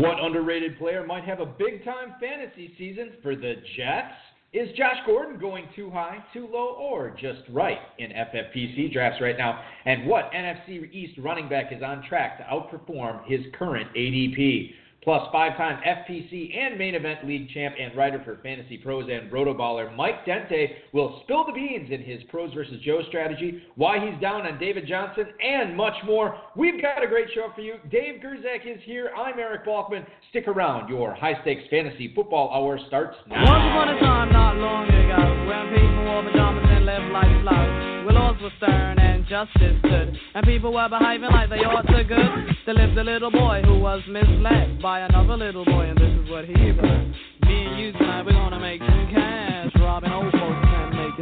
What underrated player might have a big time fantasy season for the Jets? Is Josh Gordon going too high, too low, or just right in FFPC drafts right now? And what NFC East running back is on track to outperform his current ADP? Plus, five time FPC and main event league champ and writer for FantasyPros and Rotoballer, Mike Dente, will spill the beans in his Pros versus Joe strategy, why he's down on David Johnson, and much more. We've got a great show for you. Dave Gerczak is here. I'm Eric Balkman. Stick around. Your high stakes fantasy football hour starts now. Once upon a time, not long ago, when people wore pajamas and life slow, where laws were stern and justice stood, and people were behaving like they ought to good. There lived a little boy who was misled by another little boy, and this is what he read. Me and you tonight, we're gonna make some cash, robbing old oh, making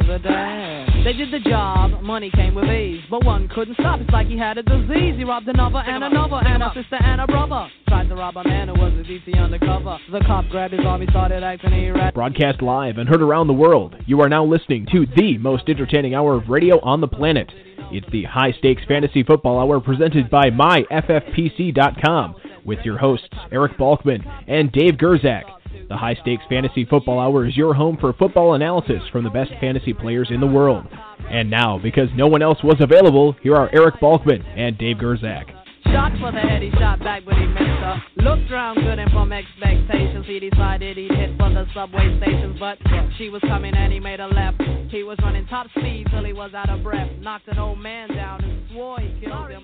the dash. They did the job, money came with ease, but one couldn't stop. It's like he had a disease. He robbed another and another, and a sister and a brother. Tried to rob a man who was a DC undercover. The cop grabbed his arm, he started acting erratic. Broadcast live and heard around the world, you are now listening to the most entertaining hour of radio on the planet. It's the High Stakes Fantasy Football Hour presented by MyFFPC.com with your hosts Eric Balkman and Dave Gerczak. The High Stakes Fantasy Football Hour is your home for football analysis from the best fantasy players in the world. And now, because no one else was available, here are Eric Balkman and Dave Gerczak. Shot for the head, he shot back, but he missed her. Looked good and from expectations, he decided he'd hit for the subway stations. But she was coming and he made a left. He was running top speed till he was out of breath. Knocked an old man down and swore he killed him.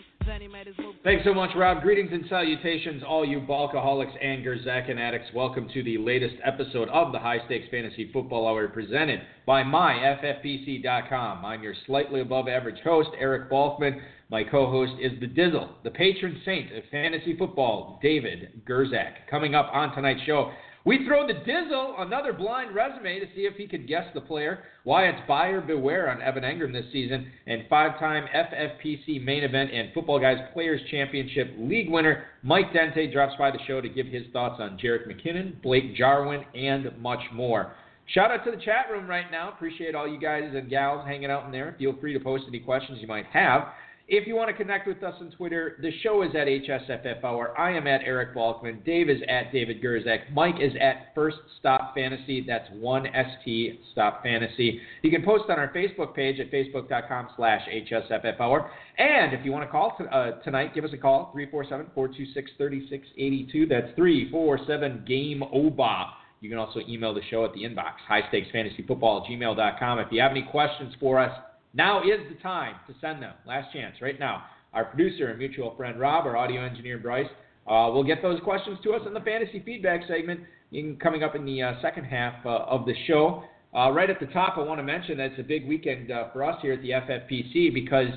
Thanks so much, Rob. Greetings and salutations, all you Balkaholics and Gerzakin addicts. Welcome to the latest episode of the High Stakes Fantasy Football Hour presented by MyFFPC.com. I'm your slightly above average host, Eric Balkman. My co host is the Dizzle, the patron saint of fantasy football, David Gerczak. Coming up on tonight's show, we throw the Dizzle another blind resume to see if he could guess the player, why it's buyer beware on Evan Engram this season, and five time FFPC main event and Footballguys Players Championship league winner Mike Dente drops by the show to give his thoughts on Jerick McKinnon, Blake Jarwin, and much more. Shout out to the chat room right now. Appreciate all you guys and gals hanging out in there. Feel free to post any questions you might have. If you want to connect with us on Twitter, the show is at HSFF Hour. I am at Eric Balkman. Dave is at David Gerczak. Mike is at First Stop Fantasy. That's one ST Stop Fantasy. You can post on our Facebook page at facebook.com slash HSFF Hour. And if you want to call t- uh, tonight, give us a call, 347-426-3682. That's 347-GAME-OBA. You can also email the show at the inbox, highstakesfantasyfootball at gmail.com. If you have any questions for us, now is the time to send them. Last chance, right now. Our producer and mutual friend Rob, our audio engineer Bryce, uh, will get those questions to us in the fantasy feedback segment in, coming up in the uh, second half uh, of the show. Uh, right at the top, I want to mention that it's a big weekend uh, for us here at the FFPC because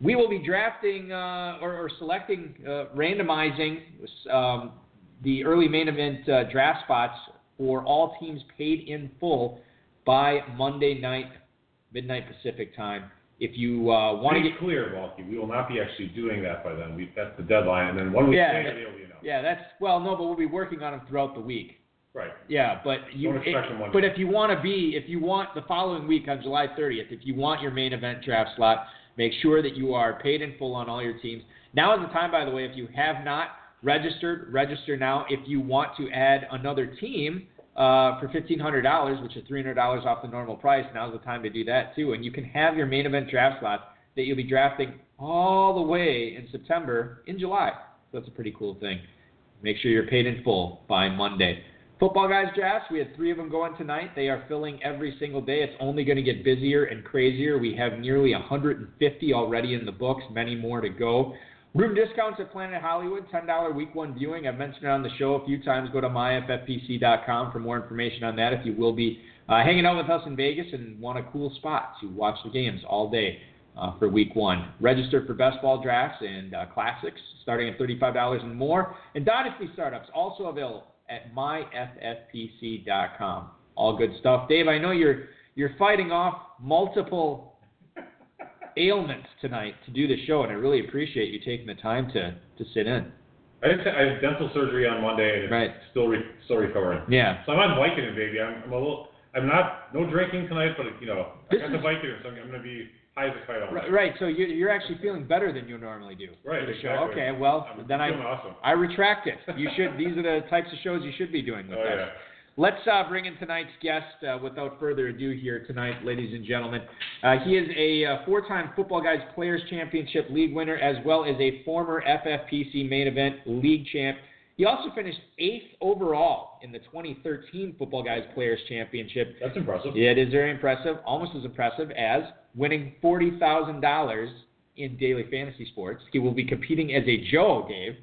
we will be drafting uh, or, or, selecting, randomizing um, the early main event draft spots for all teams paid in full by Monday night midnight Pacific time. If you uh, want to get clear, Balky, we will not be actually doing that by then. We, that's the deadline, and then one week yeah, later. Yeah, that's well, no, but we'll be working on them throughout the week. Right. Yeah, but you. It, but if you want to be, if you want the following week on July 30th, if you want your main event draft slot, make sure that you are paid in full on all your teams. Now is the time, by the way, if you have not registered, register now. If you want to add another team uh, for $1,500, which is $300 off the normal price. Now's the time to do that too. And you can have your main event draft slot that you'll be drafting all the way in September in July. So that's a pretty cool thing. Make sure you're paid in full by Monday. Football guys drafts, we had three of them going tonight. They are filling every single day. It's only going to get busier and crazier. We have nearly 150 already in the books, many more to go. Room discounts at Planet Hollywood, $10 week one viewing. I've mentioned it on the show a few times. Go to myffpc.com for more information on that if you will be uh, hanging out with us in Vegas and want a cool spot to watch the games all day uh, for week one. Register for best ball drafts and uh, classics starting at $35 and more. And Dynasty startups also available at myffpc.com. All good stuff. Dave, I know you're you're fighting off multiple ailments tonight to do the show, and I really appreciate you taking the time to, to sit in. I had, I had dental surgery on Monday, and right. still re, still recovering. Yeah. So I'm on Vicodin, baby. I'm, I'm a little. I'm not no drinking tonight, but you know This I got the is- bike here, so I'm going to be high as a kite all Right, right. So you, you're actually feeling better than you normally do Right, for the show. Okay. Well, I'm then I awesome. I retract it. You should. these are the types of shows you should be doing with Oh us. yeah. Let's uh, bring in tonight's guest uh, without further ado here tonight, ladies and gentlemen. Uh, he is a uh, four-time Footballguys Players Championship League winner, as well as a former FFPC main event league champ. He also finished eighth overall in the 2013 Footballguys Players Championship. That's impressive. Yeah, it is very impressive, almost as impressive as winning forty thousand dollars in daily fantasy sports. He will be competing as a Joe, Dave.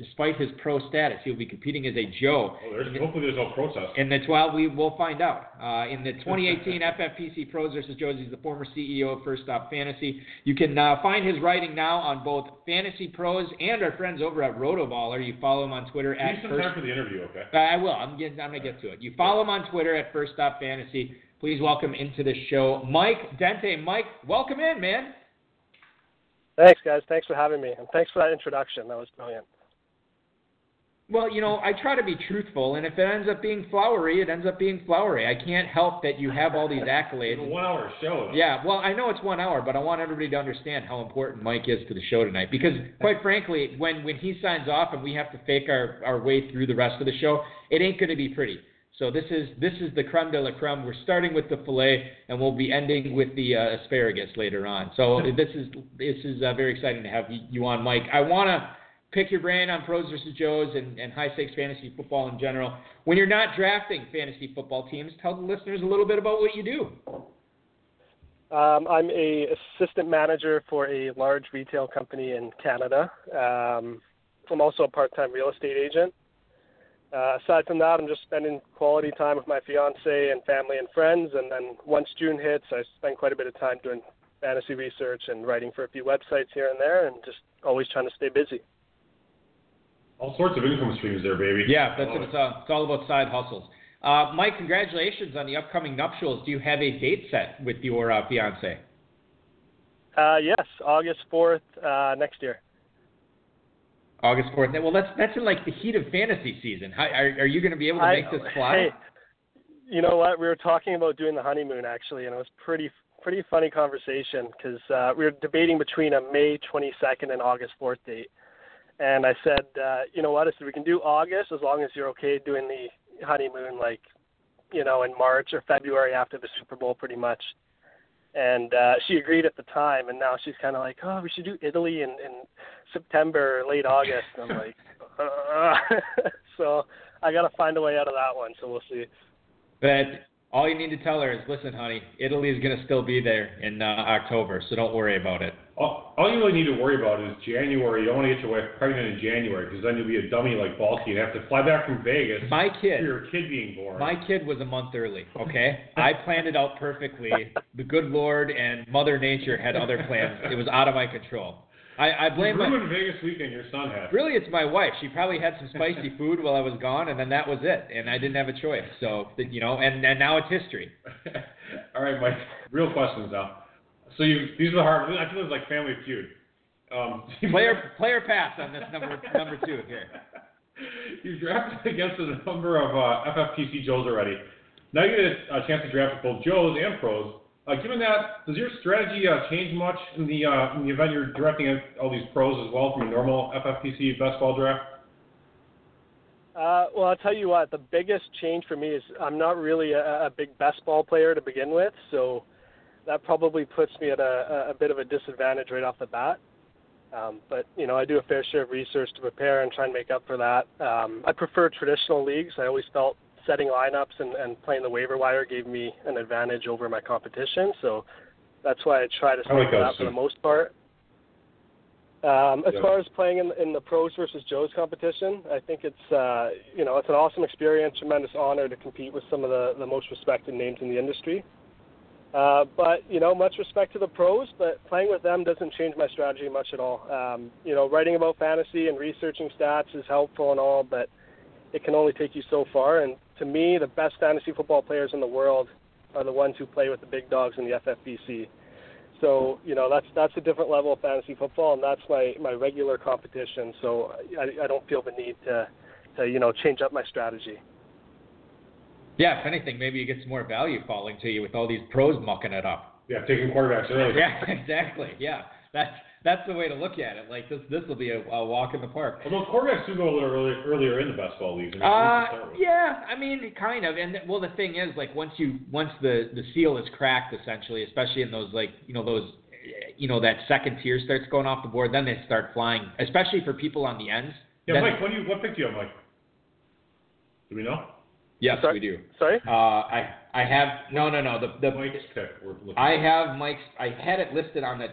Despite his pro status, he will be competing as a Joe. Oh, there's, hopefully there's no protest. In the 12, we will find out. Uh, in the 2018 FFPC Pros versus Joes, he's the former CEO of First Stop Fantasy. You can uh, find his writing now on both FantasyPros and our friends over at Rotoballer. You follow him on Twitter Give at me some First. time for the interview, okay? Uh, I will. I'm, getting, I'm gonna get to it. You follow him on Twitter at First Stop Fantasy. Please welcome into the show Mike Dente. Mike, welcome in, man. Thanks, guys. Thanks for having me, and thanks for that introduction. That was brilliant. Well, you know, I try to be truthful, and if it ends up being flowery, it ends up being flowery. I can't help that you have all these accolades. It's a one-hour show. Yeah, well, I know it's one hour, but I want everybody to understand how important Mike is to the show tonight. Because, quite frankly, when when he signs off and we have to fake our, our way through the rest of the show, it ain't going to be pretty. So this is this is the creme de la creme. We're starting with the fillet, and we'll be ending with the uh, asparagus later on. So this is this is uh, very exciting to have you, you on, Mike. I want to pick your brain on pros versus Joes and, and high stakes fantasy football in general. When you're not drafting fantasy football teams, tell the listeners a little bit about what you do. Um, I'm a assistant manager for a large retail company in Canada. Um, I'm also a part-time real estate agent. Uh, aside from that, I'm just spending quality time with my fiance and family and friends. And then once June hits, I spend quite a bit of time doing fantasy research and writing for a few websites here and there, and just always trying to stay busy. All sorts of income streams there, baby. Yeah, that's I what it's, uh, it's all about side hustles. Uh, Mike, congratulations on the upcoming nuptials. Do you have a date set with your uh, fiance? Uh, yes, August 4th uh, next year. August 4th. Well, that's that's in like the heat of fantasy season. How, are, are you going to be able to I- make this fly? Hey, you know what? We were talking about doing the honeymoon actually, and it was pretty pretty funny conversation because uh, we were debating between a May 22nd and August 4th date. And I said, uh, you know what? I said we can do August as long as you're okay doing the honeymoon, like you know, in March or February after the Super Bowl, pretty much. And uh, she agreed at the time, and now she's kind of like, oh, we should do Italy in, in September, or late August. And I'm like, uh. so I got to find a way out of that one. So we'll see. But all you need to tell her is, listen, honey, Italy is going to still be there in uh, October, so don't worry about it. All, all you really need to worry about is January. You don't want to get your wife pregnant in January because then you'll be a dummy like Balky and have to fly back from Vegas My for kid, your kid being born. my kid was a month early. Okay, I planned it out perfectly. The good Lord and Mother Nature had other plans. It was out of my control. I, I you blame my. ruined Vegas weekend your son had. Really, it's my wife. She probably had some spicy food while I was gone, and then that was it. And I didn't have a choice. So, you know, and, and now it's history. All right, Mike. Real questions now. So you these are the hard. I feel it's like Family Feud. Um, Player player pass on this number number two here. you drafted against a number of uh, FFPC Joes already. Now you get a chance to draft both Joes and pros. Uh, given that, does your strategy uh, change much in the uh, in the event you're directing all these pros as well from a normal FFPC best ball draft? Well, I'll tell you what. The biggest change for me is I'm not really a, a big best ball player to begin with, so that probably puts me at a, a bit of a disadvantage right off the bat. Um, but you know, I do a fair share of research to prepare and try and make up for that. Um, I prefer traditional leagues. I always felt setting lineups and, and playing the waiver wire gave me an advantage over my competition. So that's why I try to stick like that for the most part. Um, as Yeah. far as playing in, in the pros versus Joes competition, I think it's uh, you know it's an awesome experience, tremendous honor to compete with some of the, the most respected names in the industry. Uh, but you know, much respect to the pros, but playing with them doesn't change my strategy much at all. Um, you know, writing about fantasy and researching stats is helpful and all, but it can only take you so far. And to me, the best fantasy football players in the world are the ones who play with the big dogs in the FFPC. So you know that's that's a different level of fantasy football, and that's my my regular competition. So I, I don't feel the need to to you know change up my strategy. Yeah, if anything, maybe you get some more value falling to you with all these pros mucking it up. Yeah, taking quarterbacks early. Yeah, exactly. Yeah, that's that's the way to look at it. Like this, this will be a, a walk in the park. Although quarterbacks do go a little early, earlier in the best ball leagues. I mean, Uh, at least to start with. yeah, I mean, kind of. And well, the thing is, like, once you once the the seal is cracked, essentially, especially in those like you know those you know that second tier starts going off the board, then they start flying, especially for people on the ends. Yeah, Then- Mike, what do you what pick do you have, Mike? Do we know? Yes, Sorry? we do. Sorry. Uh, I I have no no no the the Mike's pick. We're I have Mike's. I had it listed on the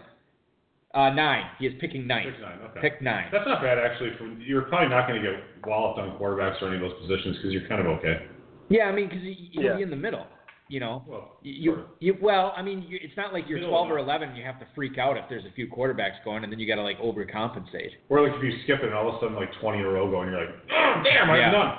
uh, nine. He is picking nine. Pick nine. Okay. Pick nine. That's not bad actually. From you're probably not going to get walloped on quarterbacks or any of those positions because you're kind of okay. Yeah, I mean, because you, you'll Yeah. be in the middle. You know. Well, You, you well, I mean, you, it's not like you're Middle 12 or of 11. You have to freak out if there's a few quarterbacks going, and then you got to like overcompensate. Or like if you skip it and all of a sudden like 20 in a row going, you're like, oh, damn, I'm Yeah. done.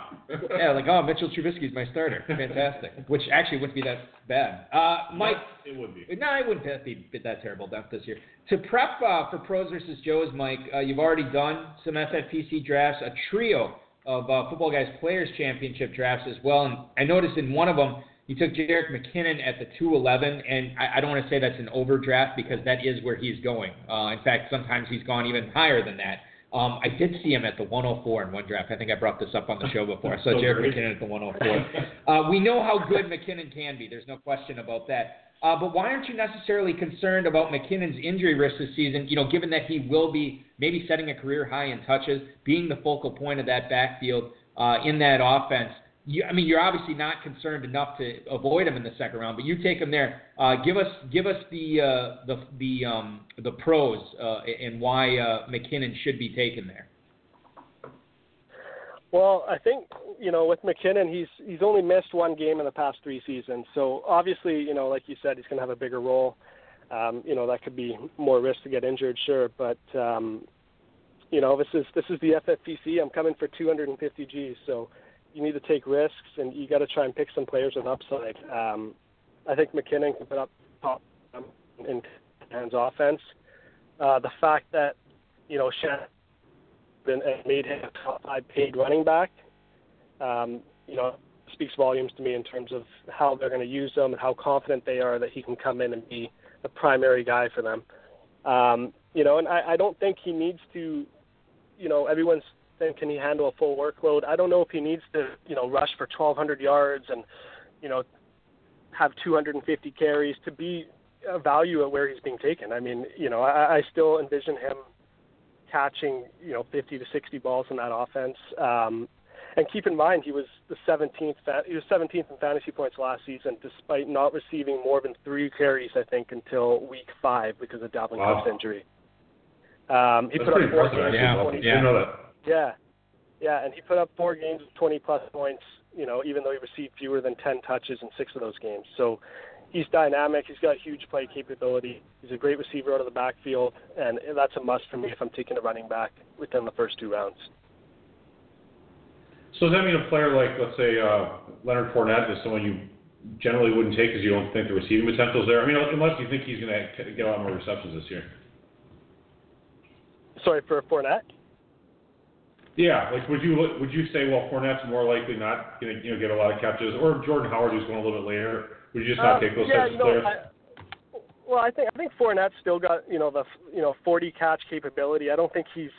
yeah, like oh, Mitchell Trubisky's my starter. Fantastic. Which actually wouldn't be that bad. Uh, Mike, It would be. no, it wouldn't be be that terrible depth this year. To prep uh, for pros versus Joes, Mike, uh, you've already done some FFPC drafts, a trio of uh, Footballguys Players Championship drafts as well. And I noticed in one of them you took Jerick McKinnon at the 211, and I, I don't want to say that's an overdraft because that is where he's going. Uh, in fact, sometimes he's gone even higher than that. Um, I did see him at the 104 in one draft. I think I brought this up on the show before. I saw So Jerick. McKinnon at the 104. Uh, we know how good McKinnon can be. There's no question about that. Uh, but why aren't you necessarily concerned about McKinnon's injury risk this season? You know, given that he will be maybe setting a career high in touches, being the focal point of that backfield uh, in that offense. You, I mean, you're obviously not concerned enough to avoid him in the second round, but you take him there. Uh, give us give us the uh, the the um, the pros uh, and why uh, McKinnon should be taken there. Well, I think you know with McKinnon, he's he's only missed one game in the past three seasons. So obviously, you know, like you said, he's going to have a bigger role. Um, you know, that could be more risk to get injured, sure, but um, you know, this is this is the FFPC. I'm coming for 250 Gs, so you need to take risks and you got to try and pick some players with upside. Um, I think McKinnon can put up top um, in hands offense. Uh, the fact that you know Shanahan made him a top five paid running back, um, you know, speaks volumes to me in terms of how they're going to use him and how confident they are that he can come in and be the primary guy for them. Um, you know, and I, I don't think he needs to, you know, everyone's saying can he handle a full workload? I don't know if he needs to, you know, rush for 1,200 yards and, you know, have 250 carries to be a value at where he's being taken. I mean, you know, I, I still envision him catching, you know, 50 to 60 balls in that offense. Um, and keep in mind, he was the 17th. He was 17th in fantasy points last season, despite not receiving more than three carries, I think, until week five because of Dalvin Wow. Cook's injury. Um, he That's put up four impressive. Yeah, of Well, 20. yeah. Didn't know that. Yeah, yeah, and he put up four games of 20 plus points. You know, even though he received fewer than 10 touches in six of those games. So he's dynamic. He's got huge play capability. He's a great receiver out of the backfield, and that's a must for me if I'm taking a running back within the first two rounds. So does that mean a player like, let's say, uh, Leonard Fournette is someone you generally wouldn't take because you don't think the receiving potential is there? I mean, unless you think he's going to get a lot more receptions this year. Sorry for Fournette. Yeah, like would you would you say well Fournette's more likely not going to you know get a lot of catches or Jordan Howard who's going a little bit later? Would you just not Um, take those yeah, types of players? I, well, I think I think Fournette's still got you know the you know 40 catch capability. I don't think he's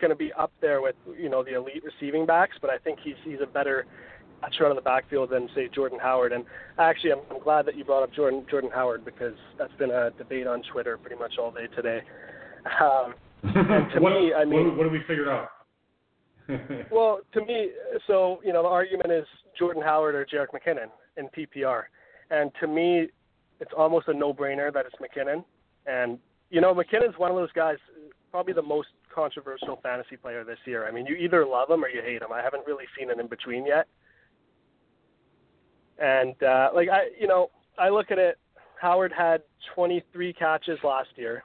going to be up there with you know the elite receiving backs, but I think he's he's a better catcher out of the backfield than say Jordan Howard. And actually, I'm, I'm glad that you brought up Jordan Jordan Howard because that's been a debate on Twitter pretty much all day today. Um, and to what, me, I what- mean- what, have we figured out? well, to me, so you know, the argument is Jordan Howard or Jerick McKinnon in PPR, and to me, it's almost a no-brainer that it's McKinnon. And you know, McKinnon's one of those guys, probably the most controversial fantasy player this year. I mean, you either love him or you hate him. I haven't really seen an in between yet. And uh, like I, you know, I look at it. Howard had 23 catches last year.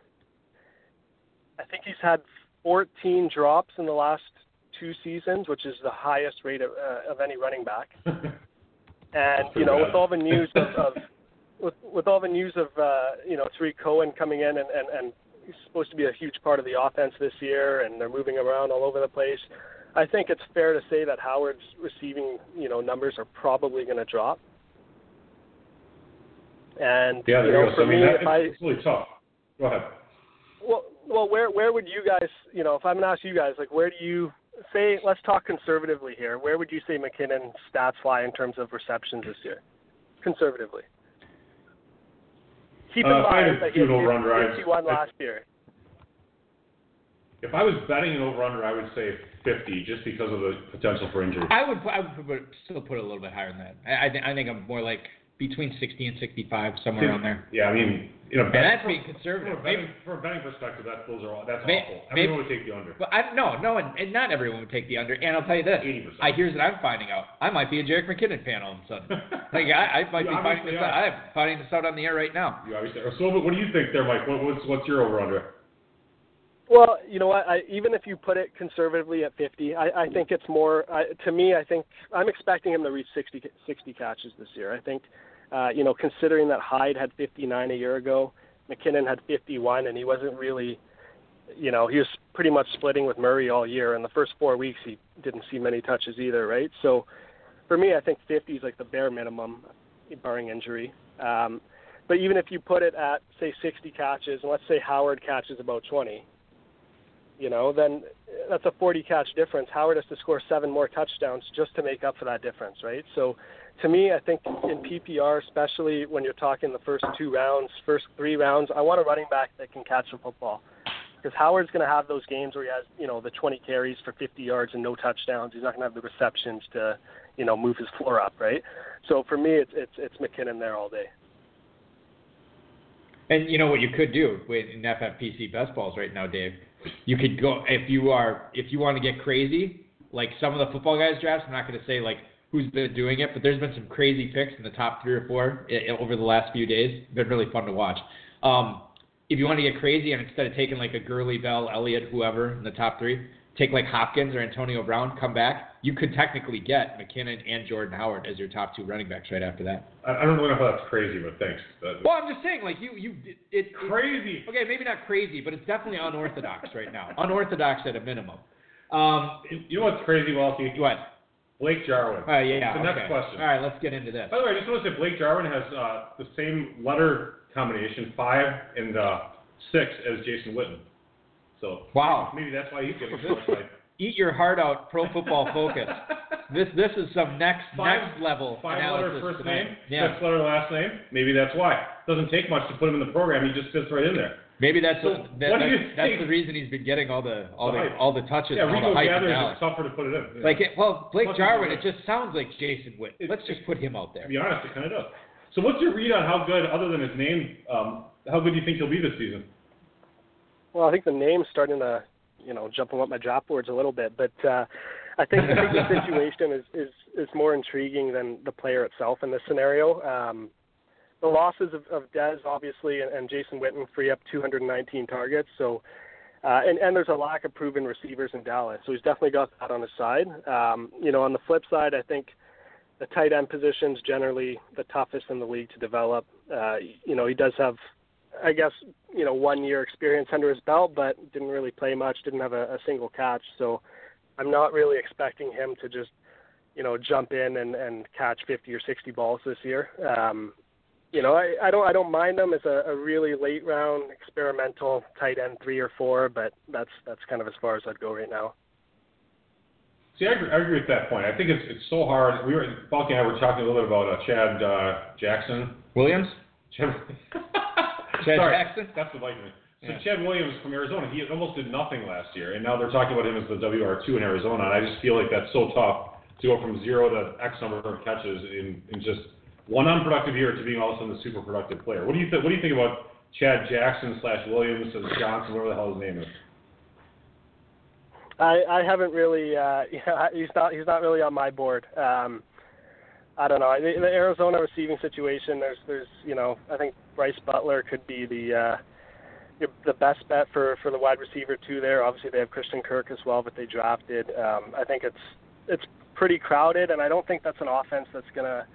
I think he's had 14 drops in the last two seasons, which is the highest rate of, uh, of any running back. And you know, with all the news of, of with with all the news of uh, you know Tarik Cohen coming in and, and and he's supposed to be a huge part of the offense this year, and they're moving around all over the place. I think it's fair to say that Howard's receiving, you know, numbers are probably going to drop. And yeah, you know, for I mean, me, if I really tough. Go ahead. well, well, where where would you guys, you know, if I'm going to ask you guys, like, where do you say? Let's talk conservatively here. Where would you say McKinnon stats lie in terms of receptions this year, conservatively? Keep in Uh, if I had mind that he an had over-under, I'd- 51 I'd- last year. If I was betting an over/under, I would say 50, just because of the potential for injury. I would, I would put, still put it a little bit higher than that. I, I, think, I think I'm more like between 60 and 65, somewhere around there. Yeah, I mean, you know, And that's being conservative. from, a betting, from a betting perspective, that those are all, that's May- awful. Everyone would take the under. But I no, no, and, and not everyone would take the under. And I'll tell you this: 80%. I here's what I'm finding out. I might be a Jerick McKinnon fan all of a sudden. like I, I might You be finding this are. out. I'm finding this out on the air right now. You obviously are. So, what do you think there, Mike? What, what's what's your over/under? Well, you know what? I, even if you put it conservatively at 50, I, I think it's more. I, to me, I think I'm expecting him to reach 60, 60 catches this year. I think, uh, you know, considering that Hyde had 59 a year ago, McKinnon had 51, and he wasn't really, you know, he was pretty much splitting with Murray all year. In the first four weeks, he didn't see many touches either, right? So, for me, I think 50 is like the bare minimum, barring injury. Um, but even if you put it at say 60 catches, and let's say Howard catches about 20 you know, then that's a 40 catch difference. Howard has to score seven more touchdowns just to make up for that difference, right? So, to me, I think in PPR, especially when you're talking the first two rounds, first three rounds, I want a running back that can catch the football. Because Howard's going to have those games where he has, you know, the 20 carries for 50 yards and no touchdowns. He's not going to have the receptions to, you know, move his floor up, right? So for me, it's it's it's McKinnon there all day. And you know what you could do with in FFPC best balls right now, Dave. You could go if you are if you want to get crazy, like some of the football guys drafts. I'm not going to say like who's been doing it, but there's been some crazy picks in the top three or four i- over the last few days. Been really fun to watch. Um, if you want to get crazy and instead of taking like a Gurley, Bell, Elliott, whoever in the top three, take like Hopkins or Antonio Brown, come back. You could technically get McKinnon and Jordan Howard as your top two running backs right after that. I, I don't know if that's crazy, but thanks. That- Well, I'm just saying, like you, you, it, it, crazy. Okay, maybe not crazy, but it's definitely unorthodox right now. Unorthodox at a minimum. Um, You know what's crazy, Walty? what? Blake Jarwin. Uh, yeah. The okay. next question. All right, let's get into this. By the way, I just noticed that Blake Jarwin has uh, the same letter combination, five and uh, six, as Jason Witten. So Wow. maybe that's why he's getting so excited. Eat your heart out, Pro Football Focus. This this is some next Five- next level Five letter first tonight. name, Yeah. six letter last name. Maybe that's why. Doesn't take much to put him in the program. He just fits right in there. Maybe that's So, what, that, what do that's, you that's think? the reason he's been getting all the all the The all the touches Yeah, Rico the Gathers is tougher to put it in. Like it, well, Blake Plus Jarwin, it just sounds like Jason Witt. It- Let's just put him out there. To be honest, it kind of does. So what's your read on how good, other than his name, um, how good do you think he'll be this season? Well, I think the name's starting to, you know, jump on up my draft boards a little bit, but uh, I think I think the situation is, is is more intriguing than the player itself in this scenario. Um, the losses of, of Dez, obviously, and, and Jason Witten free up 219 targets. So, uh, and and there's a lack of proven receivers in Dallas, so he's definitely got that on his side. Um, you know, on the flip side, I think the tight end position's generally the toughest in the league to develop. Uh, you know, he does have I guess you know one year experience under his belt, but didn't really play much. Didn't have a, a single catch, so I'm not really expecting him to just you know jump in and, and catch 50 or 60 balls this year. Um, you know, I, I don't I don't mind him as a, a really late round experimental tight end three or four, but that's that's kind of as far as I'd go right now. See, I agree, I agree with that point. I think it's it's so hard. We were Balky and I were talking a little bit about uh, Chad uh, Jackson. Williams, Chad, Chad Sorry, Jackson? That's the Viking. So Yeah. Chad Williams from Arizona, he almost did nothing last year, and now they're talking about him as the WR2 in Arizona. And I just feel like that's so tough to go from zero to X number of catches in, in just one unproductive year to being all of a sudden a super productive player. What do you think? What do you think about Chad Jackson slash Williams slash Johnson, whatever the hell his name is? I, I haven't really. Uh, yeah, he's not. He's not really on my board. Um, I don't know. The, the Arizona receiving situation. There's. There's. You know. I think Brice Butler could be the. Uh, the best bet for for the wide receiver too. There. Obviously, they have Christian Kirk as well, but they drafted. Um, I think it's it's pretty crowded, and I don't think that's an offense that's gonna.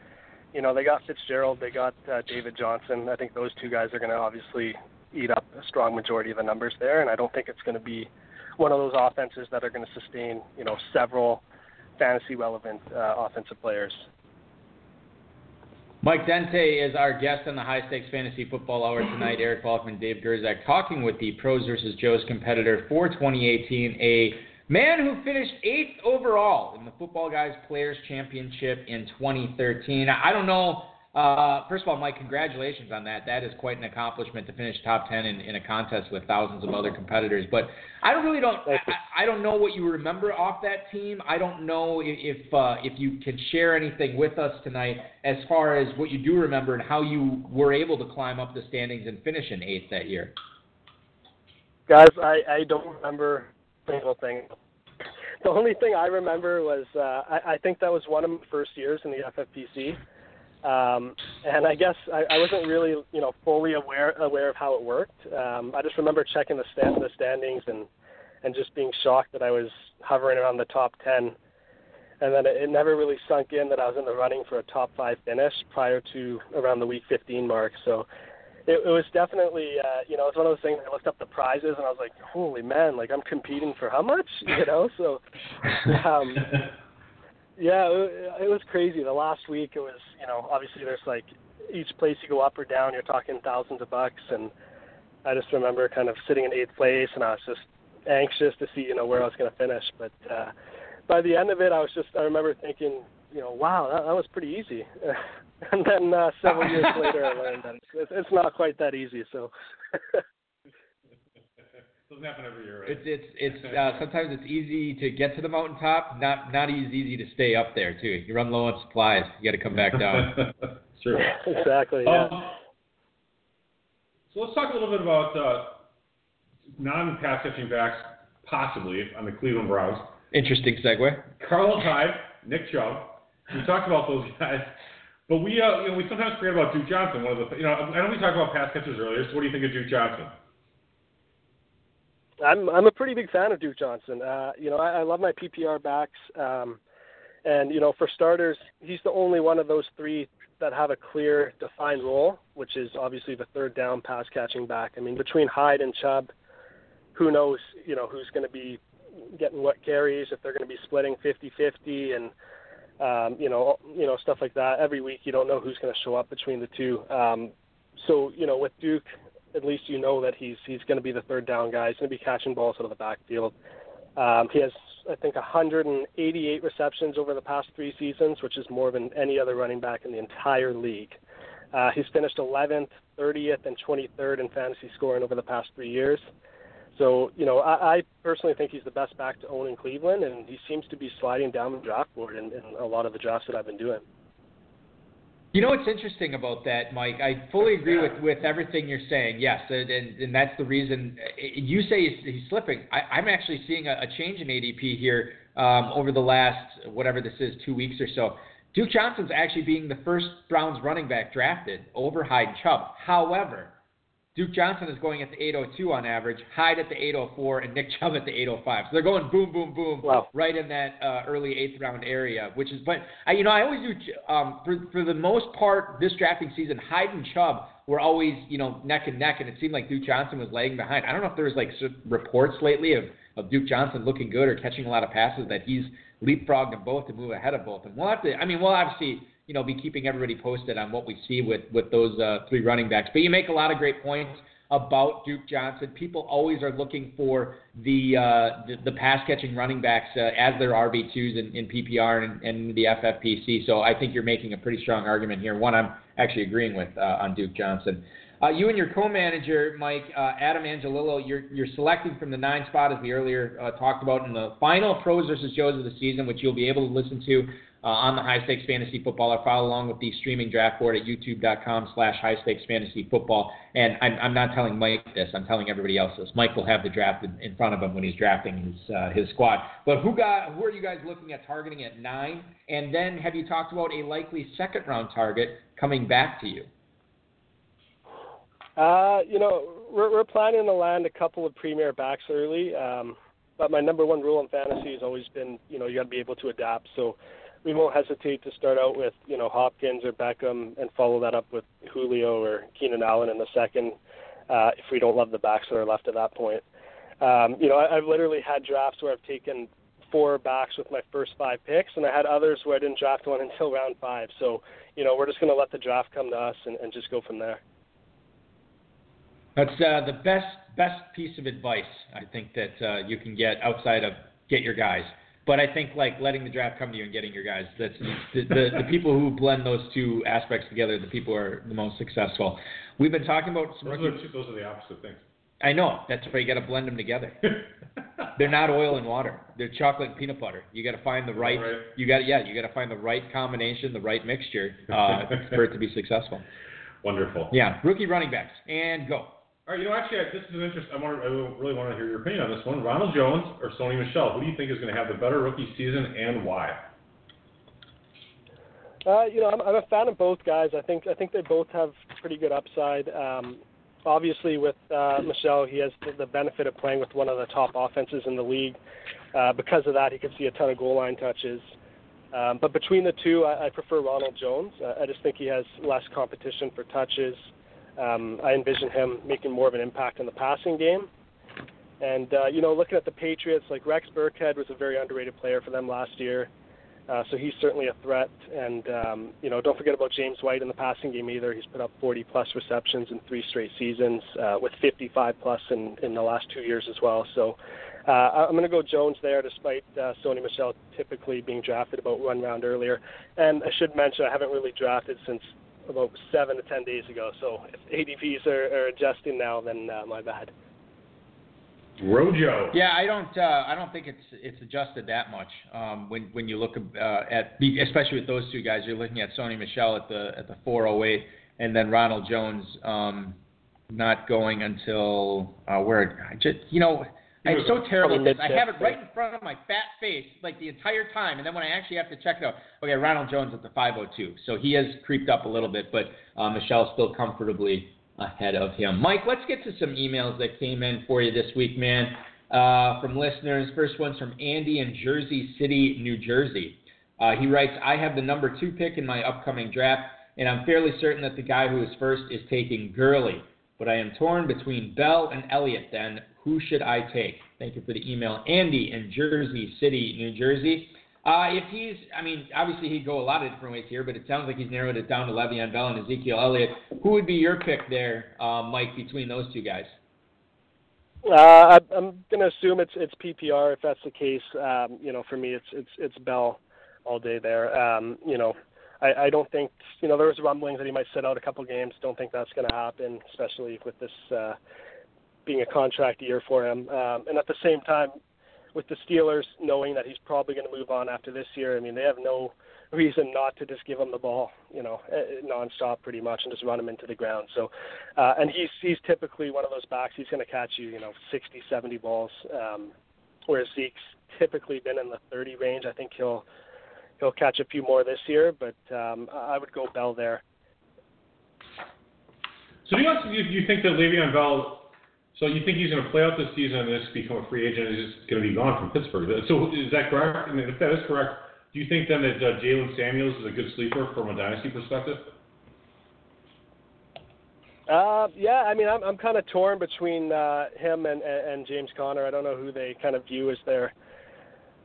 You know, they got Fitzgerald, they got uh, David Johnson. I think those two guys are to obviously eat up a strong majority of the numbers there, and I don't think it's to be one of those offenses that are to sustain, you know, several fantasy relevant uh, offensive players. Mike Dente is our guest on the High Stakes Fantasy Football Hour tonight. Eric Balkman, Dave Gerczak, talking with the Pros versus Joes competitor for 2018, a man who finished eighth overall in the Footballguys Players Championship in 2013. I don't know uh, first of all, Mike, congratulations on that. That is quite an accomplishment to finish top ten in, in a contest with thousands of other competitors. But I don't really don't I, I don't know what you remember off that team. I don't know if uh, if you can share anything with us tonight as far as what you do remember and how you were able to climb up the standings and finish in eighth that year. Guys, I, I don't remember a single thing. The only thing I remember was uh, I, I think that was one of my first years in the FFPC um, and I guess I, I wasn't really, you know, fully aware aware of how it worked. Um, I just remember checking the stand the standings and and just being shocked that I was hovering around the top ten. And then it, it never really sunk in that I was in the running for a top five finish prior to around the week 15 mark. So it, it was definitely, uh, you know, it's one of those things. I looked up the prizes and I was like, holy man, like I'm competing for how much, you know? So um, yeah, it, it was crazy. The last week, it was you know obviously there's like each place you go up or down, you're talking thousands of bucks, and I just remember kind of sitting in eighth place, and I was just anxious to see you know where I was going to finish. But uh, by the end of it, I was just I remember thinking you know wow that, that was pretty easy, and then uh, several years later I learned that it's, it's not quite that easy. So. Doesn't happen every year, right? It's it's it's uh, sometimes it's easy to get to the mountaintop, not not as easy to stay up there too. You run low on supplies, you got to come back down. True. exactly. Yeah. Um, so let's talk a little bit about uh, non-pass catching backs, possibly on the Cleveland Browns. Interesting segue. Carlos Hyde, Nick Chubb. We talked about those guys. But we, uh, you know, we sometimes forget about Duke Johnson. One of the, you know, I know we talked about pass catchers earlier. So what do you think of Duke Johnson? I'm I'm a pretty big fan of Duke Johnson. Uh, you know, I, I love my PPR backs, um, and you know, for starters, he's the only one of those three that have a clear, defined role, which is obviously the third down pass catching back. I mean, between Hyde and Chubb, who knows, you know, who's going to be getting what carries, if they're going to be splitting 50-50, and um, you know, you know, stuff like that. Every week, you don't know who's going to show up between the two. Um, so, you know, with Duke, at least you know that he's he's going to be the third down guy. He's going to be catching balls out of the backfield. Um, he has, I think, 188 receptions over the past three seasons, which is more than any other running back in the entire league. Uh, he's finished 11th, 30th, and 23rd in fantasy scoring over the past three years. So, you know, I, I personally think he's the best back to own in Cleveland, and he seems to be sliding down the draft board in, in a lot of the drafts that I've been doing. You know what's interesting about that, Mike? I fully agree with, with everything you're saying. Yes, and, and, and that's the reason you say he's, he's slipping. I, I'm actually seeing a, a change in ADP here um, over the last whatever this is, two weeks or so. Duke Johnson's actually being the first Browns running back drafted over Hyde Chubb. However, Duke Johnson is going at the 802 on average, Hyde at the 804, and Nick Chubb at the 805. So they're going boom, boom, boom, wow. right in that uh, early eighth round area. Which is, but I, you know, I always do. Um, for for the most part, this drafting season, Hyde and Chubb were always, you know, neck and neck, and it seemed like Duke Johnson was lagging behind. I don't know if there was like reports lately of of Duke Johnson looking good or catching a lot of passes that he's leapfrogged them both to move ahead of both. And we'll have to. I mean, we'll obviously you know, be keeping everybody posted on what we see with with those uh, three running backs. But you make a lot of great points about Duke Johnson. People always are looking for the uh, the, the pass catching running backs uh, as their RB twos in, in PPR and, and the FFPC. So I think you're making a pretty strong argument here. One I'm actually agreeing with uh, on Duke Johnson. Uh, you and your co-manager, Mike uh, Adam Angelillo, you're you're selecting from the nine spot as we earlier uh, talked about in the final pros versus Joes of the season, which you'll be able to listen to uh, on the High Stakes Fantasy Football or follow along with the streaming draft board at youtube.com slash high stakes fantasy football. And I'm, I'm not telling Mike this, I'm telling everybody else this. Mike will have the draft in, in front of him when he's drafting his uh, his squad. But who got who are you guys looking at targeting at nine? And then have you talked about a likely second round target coming back to you? Uh, you know, we're, we're planning to land a couple of premier backs early. Um, but my number one rule in fantasy has always been, you know, you got to be able to adapt. So we won't hesitate to start out with you know Hopkins or Beckham and follow that up with Julio or Keenan Allen in the second uh, if we don't love the backs that are left at that point. Um, you know, I, I've literally had drafts where I've taken four backs with my first five picks, and I had others where I didn't draft one until round five. So, you know, we're just going to let the draft come to us and, and just go from there. That's uh, the best best piece of advice I think that uh, you can get outside of get your guys. But I think like letting the draft come to you and getting your guys. That's the, the, the people who blend those two aspects together. The people who are the most successful. We've been talking about some Those rookie- are, those are the opposite things. I know. That's why you got to blend them together. They're not oil and water. They're chocolate and peanut butter. You got to find the right. Right. You got yeah. You got to find the right combination, the right mixture uh, for it to be successful. Wonderful. Yeah. Rookie running backs and go. All right, you know, actually, this is an interest. I want, I really want to hear your opinion on this one. Ronald Jones or Sony Michel? Who do you think is going to have the better rookie season, and why? Uh, you know, I'm, I'm a fan of both guys. I think I think they both have pretty good upside. Um, obviously, with uh, Michel, he has the, the benefit of playing with one of the top offenses in the league. Uh, because of that, he could see a ton of goal line touches. Um, but between the two, I, I prefer Ronald Jones. Uh, I just think he has less competition for touches. Um, I envision him making more of an impact in the passing game. And uh, you know, looking at the Patriots, like Rex Burkhead was a very underrated player for them last year. Uh, so he's certainly a threat. And, um, you know, don't forget about James White in the passing game either. He's put up 40 plus receptions in three straight seasons, uh, with 55 plus in, in the last two years as well. So uh, I'm going to go Jones there, despite uh, Sony Michel typically being drafted about one round earlier. And I should mention, I haven't really drafted since about seven to 10 days ago. So if ADPs are, are adjusting now, then uh, my bad. Rojo. Yeah, I don't. Uh, I don't think it's it's adjusted that much. Um, when when you look uh, at, especially with those two guys, you're looking at Sony Michel at the at the 408, and then Ronald Jones um, not going until uh, where I just you know. I'm so terrible at this. I have it right in front of my fat face, like the entire time, and then when I actually have to check it out, okay, Ronald Jones at the 502, so he has creeped up a little bit, but uh, Michel's still comfortably ahead of him. Mike, let's get to some emails that came in for you this week, man, uh, from listeners. First one's from Andy in Jersey City, New Jersey. Uh, he writes, I have the number two pick in my upcoming draft, and I'm fairly certain that the guy who is first is taking Gurley. But I am torn between Bell and Elliott. Then who should I take? Thank you for the email. Andy in Jersey City, New Jersey. Uh, if he's, I mean, obviously he'd go a lot of different ways here, but it sounds like he's narrowed it down to Le'Veon Bell and Ezekiel Elliott. Who would be your pick there, uh, Mike, between those two guys? Uh, I, I'm going to assume it's it's PPR. If that's the case, um, you know, for me, it's it's it's Bell all day there. Um, you know, I, I don't think you know there was rumblings that he might sit out a couple games. Don't think that's going to happen, especially with this uh, being a contract year for him. Um, and at the same time, with the Steelers knowing that he's probably going to move on after this year, I mean, they have no reason not to just give him the ball, you know, eh, nonstop pretty much and just run him into the ground. So, uh, and he's he's typically one of those backs. He's going to catch you, you know, 60, 70 balls. Um, whereas Zeke's typically been in the 30 range. I think he'll he'll catch a few more this year, but um, I would go Bell there. So do you, also, you, you think that Le'Veon Bell? So you think he's going to play out this season and just become a free agent and is just going to be gone from Pittsburgh? So is that correct? I mean, if that is correct, do you think then that uh, Jaylen Samuels is a good sleeper from a dynasty perspective? Uh, yeah, I mean, I'm I'm kind of torn between uh, him and, and James Conner. I don't know who they kind of view as their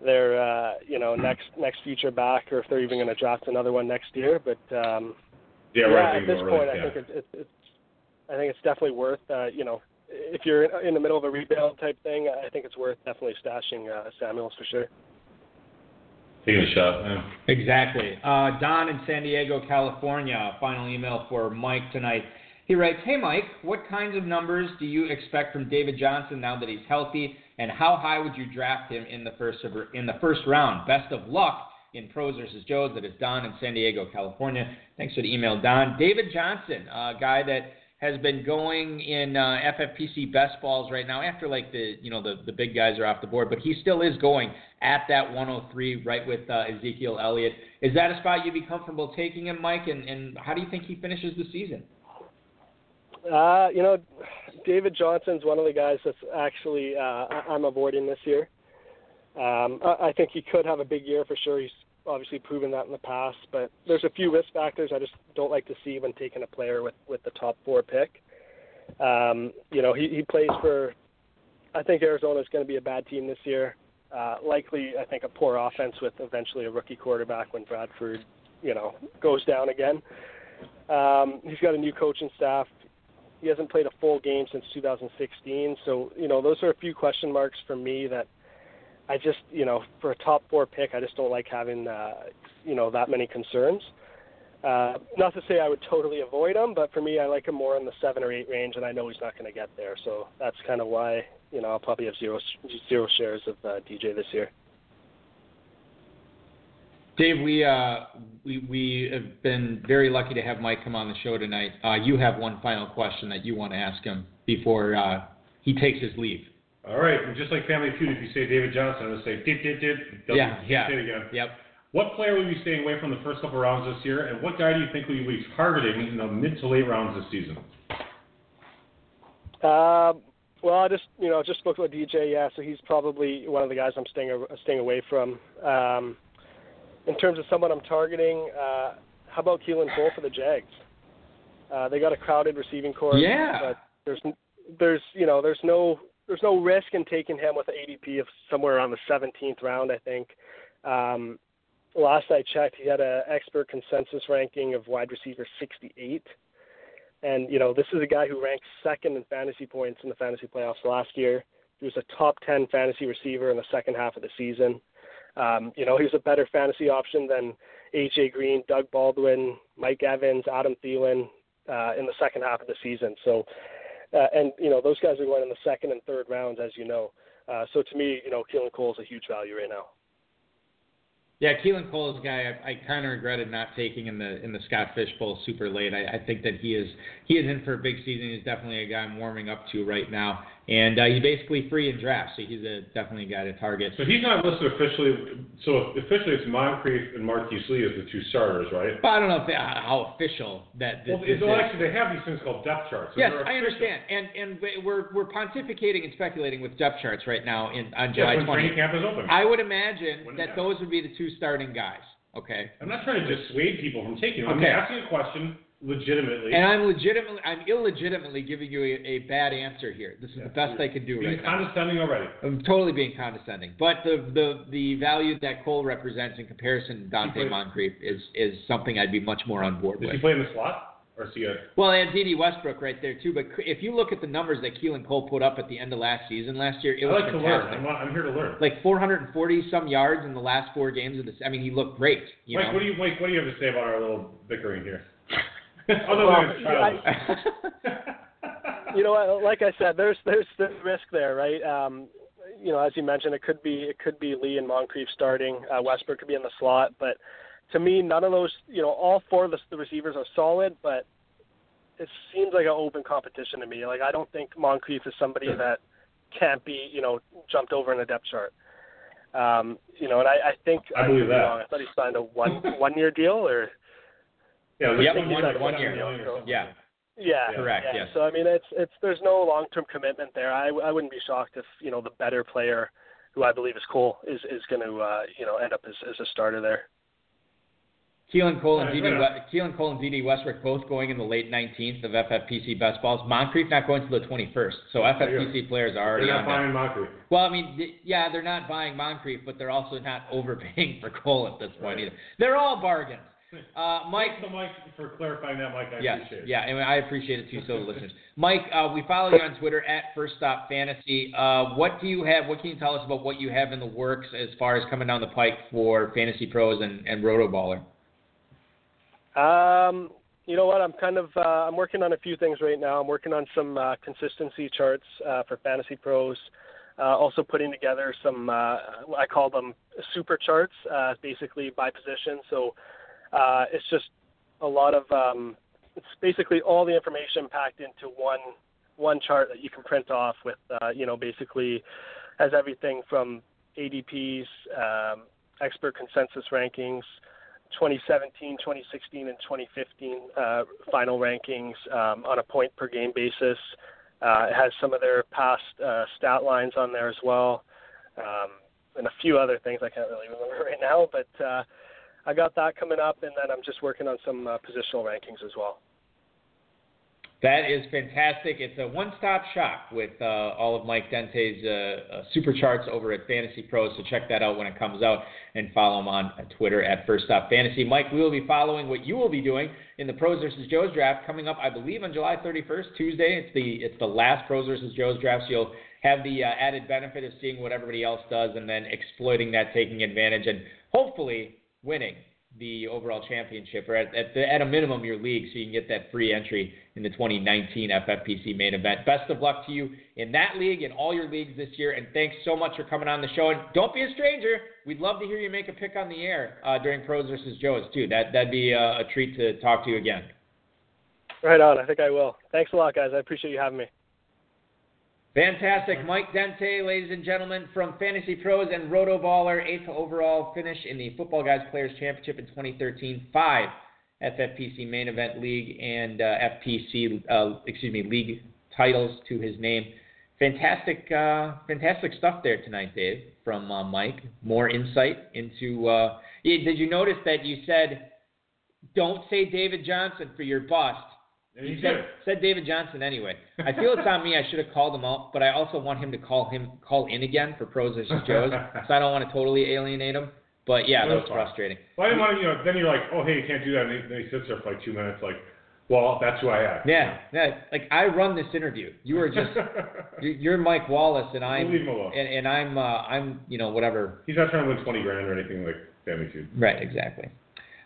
their uh, you know next next future back, or if they're even going to draft another one next year. But um, Yeah, yeah, right. at this point, I think it's, it's it's I think it's definitely worth uh, you know if you're in the middle of a rebuild type thing, I think it's worth definitely stashing uh, Samuels for sure. taking a shot. Yeah. Exactly. Uh, Don in San Diego, California. Final email for Mike tonight. He writes, "Hey Mike, what kinds of numbers do you expect from David Johnson now that he's healthy, and how high would you draft him in the first in the first round? Best of luck in pros versus Joes. That is Don in San Diego, California. Thanks for the email, Don. David Johnson, a guy that has been going in uh, FFPC best balls right now after like the you know the the big guys are off the board, but he still is going at that 103 right with uh, Ezekiel Elliott. Is that a spot you'd be comfortable taking him, Mike? And and how do you think he finishes the season? Uh, you know, David Johnson's one of the guys that's actually uh, I'm avoiding this year. Um, I think he could have a big year for sure. He's obviously proven that in the past, but there's a few risk factors I just don't like to see when taking a player with with the top four pick. Um, you know, he he plays for I think Arizona is going to be a bad team this year. Uh, likely, I think a poor offense with eventually a rookie quarterback when Bradford, you know, goes down again. Um, he's got a new coaching staff. He hasn't played a full game since 2016, so you know those are a few question marks for me that I just, you know, for a top four pick, I just don't like having, uh, you know, that many concerns. Uh, not to say I would totally avoid him, but for me, I like him more in the seven or eight range, and I know he's not going to get there. So that's kind of why you know I'll probably have zero zero shares of uh, DJ this year. Dave, we uh, we we have been very lucky to have Mike come on the show tonight. Uh, you have one final question that you want to ask him before uh, he takes his leave. All right, and just like Family Feud, if you say David Johnson, I'm going to say did did did. Yeah, yeah. Say it again. Yep. What player will you be staying away from the first couple rounds this year, and what guy do you think will you be targeting in the mid to late rounds this season? Um, well, I just you know just spoke about DJ. Yeah, so he's probably one of the guys I'm staying staying away from. Um, in terms of someone I'm targeting, uh, how about Keelan Cole for the Jags? Uh, they got a crowded receiving corps. Yeah. But there's there's you know there's no there's no risk in taking him with an ADP of somewhere around the 17th round. I think. Um, last I checked, he had an expert consensus ranking of wide receiver 68. And, you know, this is a guy who ranked second in fantasy points in the fantasy playoffs last year. He was a top 10 fantasy receiver in the second half of the season. Um, you know, he was a better fantasy option than A.J. Green, Doug Baldwin, Mike Evans, Adam Thielen uh, in the second half of the season. So, uh, and, you know, those guys are going in the second and third rounds, as you know. Uh, so to me, you know, Keelan Cole is a huge value right now. Yeah, Keelan Cole is a guy I, I kind of regretted not taking in the in the Scott Fish Bowl super late. I, I think that he is he is in for a big season. He's definitely a guy I'm warming up to right now, and uh, he's basically free in draft, so he's a definitely a guy to target. So he's not listed officially. So officially, it's Moncrief and Marquise Lee as the two starters, right? But I don't know if they, how official that this, Well, this well, is. actually, they have these things called depth charts. so Yes, I understand, and and we're we're pontificating and speculating with depth charts right now in on Yes, July when 20th. training camp is open. I would imagine When that those would be the two starting guys. Okay. I'm not trying to dissuade people from taking them. Okay. I'm asking a question legitimately. And I'm legitimately, I'm illegitimately giving you a, a bad answer here. This is the best I can do Being right now. condescending already. I'm totally being condescending, but the the the value that Cole represents in comparison to Donte Moncrief is is something I'd be much more on board Does with. he play in the slot? Or a. Well, and Dede Westbrook right there too. But if you look at the numbers that Keelan Cole put up at the end of last season last year, it I was like to learn. fantastic. I'm, I'm here to learn. Like 440 some yards in the last four games of this. I mean, he looked great. You Mike, know. what do you Mike, what do you have to say about our little bickering here? Other Well, childish. you know, what, like I said, there's there's the risk there, right? Um, you know, as you mentioned, it could be it could be Lee and Moncrief starting. Uh, Westbrook could be in the slot, but to me, none of those. You know, all four of the, the receivers are solid, but it seems like an open competition to me. Like I don't think Moncrief is somebody that can't be you know jumped over in a depth chart. Um, you know, and I, I think I believe be that. Wrong. I thought he signed a one one year deal, or yeah, Yep, there's one- one, one year. million or something. Yeah. yeah, Correct, Yeah. yes. So I mean, it's it's there's no long term commitment there. I I wouldn't be shocked if you know the better player, who I believe is Cole, is is going to uh, you know end up as as a starter there. Keelan Cole and Right, Dede right. We- Keelan Cole and Dede Westbrook both going in the late 19th of FFPC best balls. Moncrief not going to the 21st. So There FFPC players are already They're on not that. buying Moncrief. Well, I mean, th- yeah, they're not buying Moncrief, but they're also not overpaying for Cole at this point Right. either. They're all bargains. Uh, Mike, Thanks so Mike for clarifying that, Mike. I yes, appreciate it. yeah, and I appreciate it too, so do listeners. Mike, uh, we follow you on Twitter at First Stop Fantasy. Uh, what do you have? What can you tell us about what you have in the works as far as coming down the pike for FantasyPros and, and Rotoballer? Um, you know what? I'm kind of uh, I'm working on a few things right now. I'm working on some uh, consistency charts uh, for FantasyPros. Uh, also putting together some uh, I call them super charts, uh, basically by position. So uh, it's just a lot of um, it's basically all the information packed into one one chart that you can print off with uh, you know basically has everything from ADPs, um, expert consensus rankings, 2017, 2016, and 2015 uh, final rankings um, on a point per game basis. Uh, it has some of their past uh, stat lines on there as well, um, and a few other things I can't really remember right now. But uh, I got that coming up, and then I'm just working on some uh, positional rankings as well. That is fantastic. It's a one-stop shop with uh, all of Mike Dente's uh, uh, super charts over at FantasyPros. So check that out when it comes out, and follow him on Twitter at First Stop Fantasy. Mike, we will be following what you will be doing in the Pros versus Joes draft coming up, I believe, on July 31st, Tuesday. It's the it's the last Pros versus Joes draft. So you'll have the uh, added benefit of seeing what everybody else does, and then exploiting that, taking advantage, and hopefully winning the overall championship, or at, at, the, at a minimum your league, so you can get that free entry in the 2019 FFPC main event. Best of luck to you in that league and all your leagues this year, and thanks so much for coming on the show. And don't be a stranger. We'd love to hear you make a pick on the air uh, during Pros versus Joes too. That that'd be a, a treat to talk to you again. Right on. I think I will. Thanks a lot, guys. I appreciate you having me. Fantastic. Mike Dente, ladies and gentlemen, from FantasyPros and Rotoballer, eighth overall finish in the Footballguys Players Championship in 2013. Five FFPC main event league and uh, FPC, uh, excuse me, league titles to his name. Fantastic, uh, fantastic stuff there tonight, Dave, from uh, Mike. More insight into. Uh, did you notice that you said, "Don't say David Johnson for your bust"? You said, said David Johnson anyway. I feel it's on me. I should have called him out, but I also want him to call him call in again for pros versus Joes, so I don't want to totally alienate him. But yeah, that was frustrating. Well, I didn't want to, you know. Then you're like, oh hey, you can't do that. And he, then he sits there for like two minutes, like, well, that's who I am. Yeah, yeah. Like I run this interview. You are just you're Mike Wallace, and I'm we'll him alone. And, and I'm uh, I'm you know whatever. He's not trying to win twenty grand or anything like Family Feud. Right, exactly.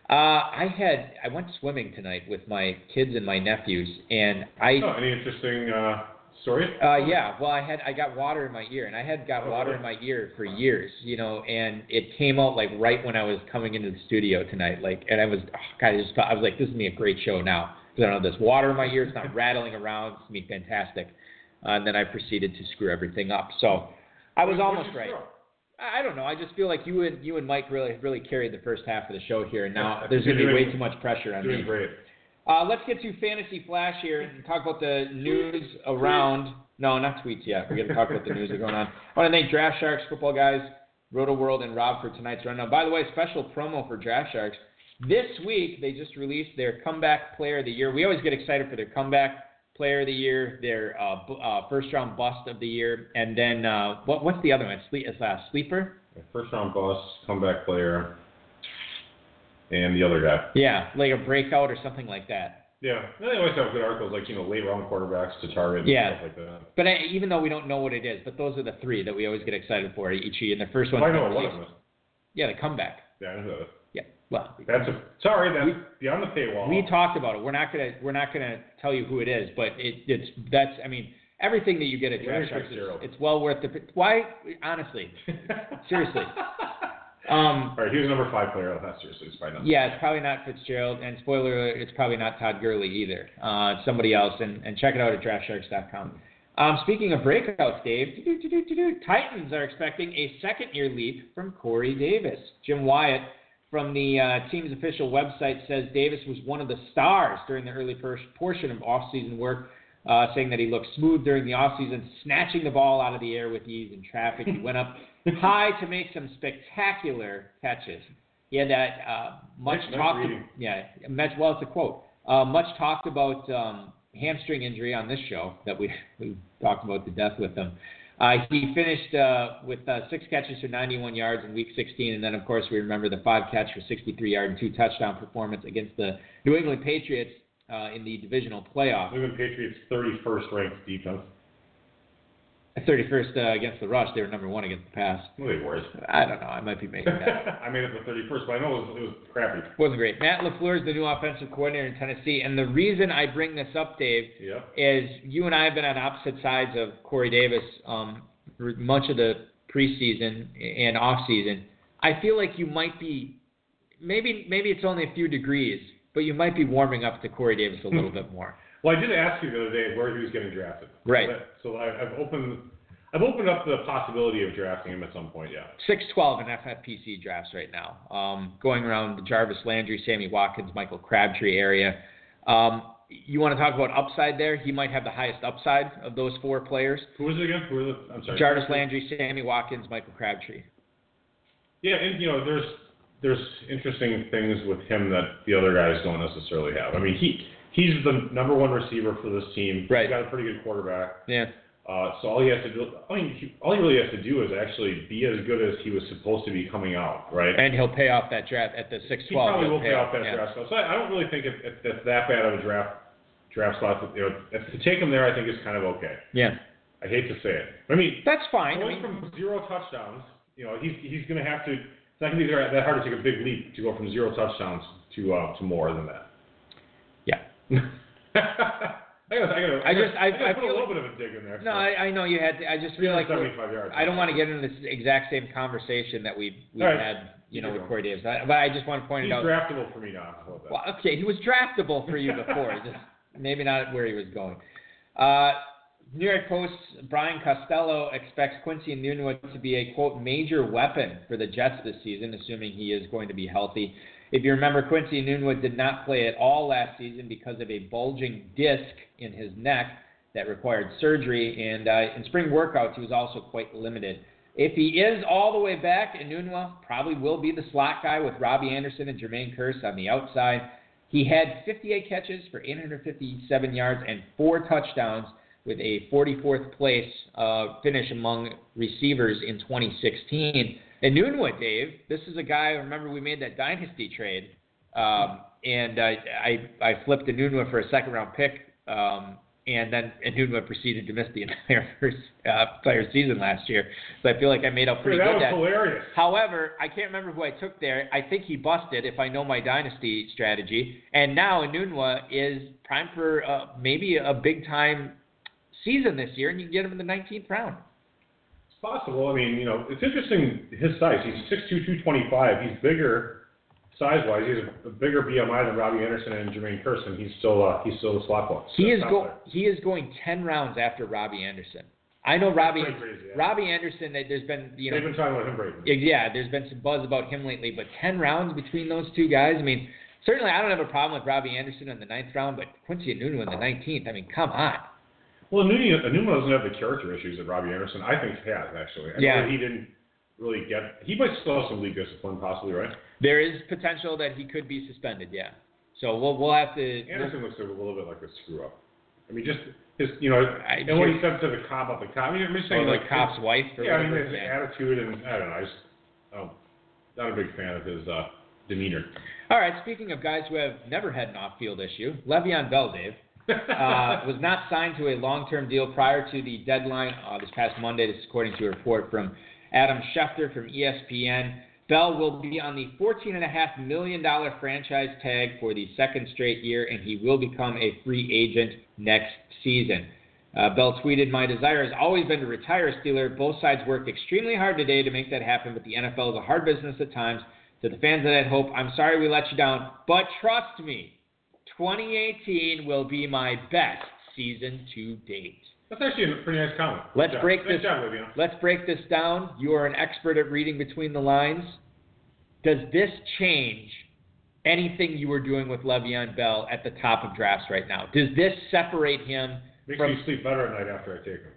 Uh, I had I went swimming tonight with my kids and my nephews, and I. Oh, any interesting uh, stories? Uh, yeah. Well, I had I got water in my ear, and I had got oh, water in my ear for years, you know, and it came out like right when I was coming into the studio tonight, like, and I was, oh, God, I just felt, I was like, this is gonna be a great show now because I don't have this water in my ear, it's not rattling around, it's gonna be fantastic. Uh, and then I proceeded to screw everything up. So I was What- almost right. I don't know. I just feel like you and you and Mike really really carried the first half of the show here, and now Yeah, there's going to be way too much pressure on Doing me. great. Uh, let's get to fantasy flash here and talk about the news around. No, not tweets yet. We're going to talk about the news that's going on. I want to thank Draft Sharks, Footballguys, Roto World, and Rob for tonight's rundown. By the way, special promo for Draft Sharks. This week they just released their comeback player of the year. We always get excited for their comeback player of the year, their uh, uh, first round bust of the year, and then uh, what, what's the other one? Sleep, uh, sleeper. First round bust, comeback player, and the other guy. Yeah, like a breakout or something like that. Yeah, and they always have good articles like you know late round quarterbacks to target and Yeah. stuff like that. But I, even though we don't know what it is, but those are the three that we always get excited for each year. And the first one, Well, I know what one of them yeah, the comeback. Yeah, I know who that is. Yeah, well, That's a sorry, that's beyond the paywall. we talked about it. We're not gonna we're not gonna tell you who it is, but it, it's that's I mean everything that you get at Larry Draft Sharks, is, it's well worth the. Why honestly? Seriously. Um, All right, he was number five player. That's seriously, it's probably not. Yeah, it's probably not Fitzgerald, and spoiler alert, it's probably not Todd Gurley either. Uh, it's somebody else, and, and check it out at DraftSharks.com. Um, speaking of breakouts, Dave, Titans are expecting a second-year leap from Corey Davis. Jim Wyatt from the uh, team's official website says Davis was one of the stars during the early first portion of off-season work, uh, saying that he looked smooth during the offseason, snatching the ball out of the air with ease in traffic. He went up high to make some spectacular catches. He had that uh, much Nice- nice talked. reading. yeah, much, well, it's a quote. Uh, much talked about um, hamstring injury on this show that we we talked about to death with him. Uh, he finished uh, with uh, six catches for 91 yards in Week 16, and then of course we remember the five catch for 63 yard and two touchdown performance against the New England Patriots uh, in the divisional playoff. New England Patriots 31st ranked defense. 31st uh, against the rush, they were number one against the pass. Well, they were. I don't know. I might be making that. I made it the 31st, but I know it was, it was crappy. Wasn't great. Matt LaFleur is the new offensive coordinator in Tennessee, and the reason I bring this up, Dave, Yeah. is you and I have been on opposite sides of Corey Davis um, much of the preseason and off season. I feel like you might be, maybe maybe it's only a few degrees, but you might be warming up to Corey Davis a little bit more. Well, I did ask you the other day where he was getting drafted. Right. So, that, so I, I've opened, I've opened up the possibility of drafting him at some point. Yeah. Six twelve in FFPC drafts right now. Um, going around the Jarvis Landry, Sammy Watkins, Michael Crabtree area. Um, you want to talk about upside there? He might have the highest upside of those four players. Who was it again? Who was it? I'm sorry. Jarvis Landry, Sammy Watkins, Michael Crabtree. Yeah, and you know, there's there's interesting things with him that the other guys don't necessarily have. I mean, he he's the number one receiver for this team. Right. He's got a pretty good quarterback. Yeah. Uh, so all he has to do, I mean, he, all he really has to do is actually be as good as he was supposed to be coming out, right? And he'll pay off that draft at the six he twelve. probably will pay off that yeah. draft spot. So I, I don't really think it, it, it's that bad of a draft draft spot. You know, if, to take him there, I think is kind of okay. Yeah. I hate to say it. I mean, That's fine. I going mean, from zero touchdowns, you know, he's he's going to have to. It's not going to be that hard to take a big leap to go from zero touchdowns to uh, to more than that. I gotta, I gotta, I just- I- gotta I put feel a little like- bit of a dig in there. No, I, I know you had. To, I just feel like we're- 375 yards. I don't want to get into this exact same conversation that we've we've All right. had, you know, with. Corey Davis. I, but I just want to point He's it out. He's draftable for me now. How about that? Well, okay, he was draftable for you before, just maybe not where he was going. Uh, New York Post's Brian Costello expects Quincy Enunwa to be a quote major weapon for the Jets this season, assuming he is going to be healthy. If you remember, Quincy Enunwa did not play at all last season because of a bulging disc in his neck that required surgery, and uh, in spring workouts he was also quite limited. If he is all the way back, Enunwa probably will be the slot guy with Robbie Anderson and Jermaine Kearse on the outside. He had 58 catches for 857 yards and four touchdowns with a 44th place uh, finish among receivers in 2016. And Enunwa, Dave, this is a guy. Remember, we made that dynasty trade, um, and uh, I I flipped Enunwa for a second round pick, um, and then Enunwa proceeded to miss the entire first uh, entire season last year. So I feel like I made up pretty Dude, that good. was hilarious. However, I can't remember who I took there. I think he busted, if I know my dynasty strategy. And now Enunwa is primed for uh, maybe a big time season this year, and you can get him in the 19th round. Possible. I mean, you know, it's interesting his size. He's 6'2", 225. He's bigger size-wise. He's a bigger BMI than Robbie Anderson and Jermaine Kirsten. He's still uh, he's still a slot box. He is go he is going 10 rounds after Robbie Anderson. I know Robbie crazy, yeah. Robbie Anderson. that There's been you know They've been talking about him, Brayton. Yeah, there's been some buzz about him lately, but 10 rounds between those two guys, I mean, certainly I don't have a problem with Robbie Anderson in the ninth round, but Quincy Enunwa in the 19th, I mean, come on. Well, Enunwa, Enunwa doesn't have the character issues that Robbie Anderson, I think, has actually. I Yeah. that he didn't really get. He might still have some league discipline, possibly, right? There is potential that he could be suspended, yeah. So we'll we'll have to. Anderson looks a little bit like a screw up. I mean, just his, you know, I- and what he said to the cop about the cop. I mean, I'm just saying, the like cop's wife or Yeah, I mean, his yeah. attitude and I don't know. I just, oh, not a big fan of his uh, demeanor. All right, speaking of guys who have never had an off-field issue, Le'Veon Bell, Dave, uh, was not signed to a long-term deal prior to the deadline uh, this past Monday. This is according to a report from Adam Schefter from ESPN. Bell will be on the $14.5 million franchise tag for the second straight year, and he will become a free agent next season. Uh, Bell tweeted, My desire has always been to retire a Steeler. Both sides worked extremely hard today to make that happen, but the NFL is a hard business at times. To the fans that had hope, I'm sorry we let you down, but trust me, 2018 will be my best season to date. That's actually a pretty nice comment. Let's break this. Job, Let's break this down. You are an expert at reading between the lines. Does this change anything you were doing with Le'Veon Bell at the top of drafts right now? Does this separate him Makes from me sleep better at night after I take him.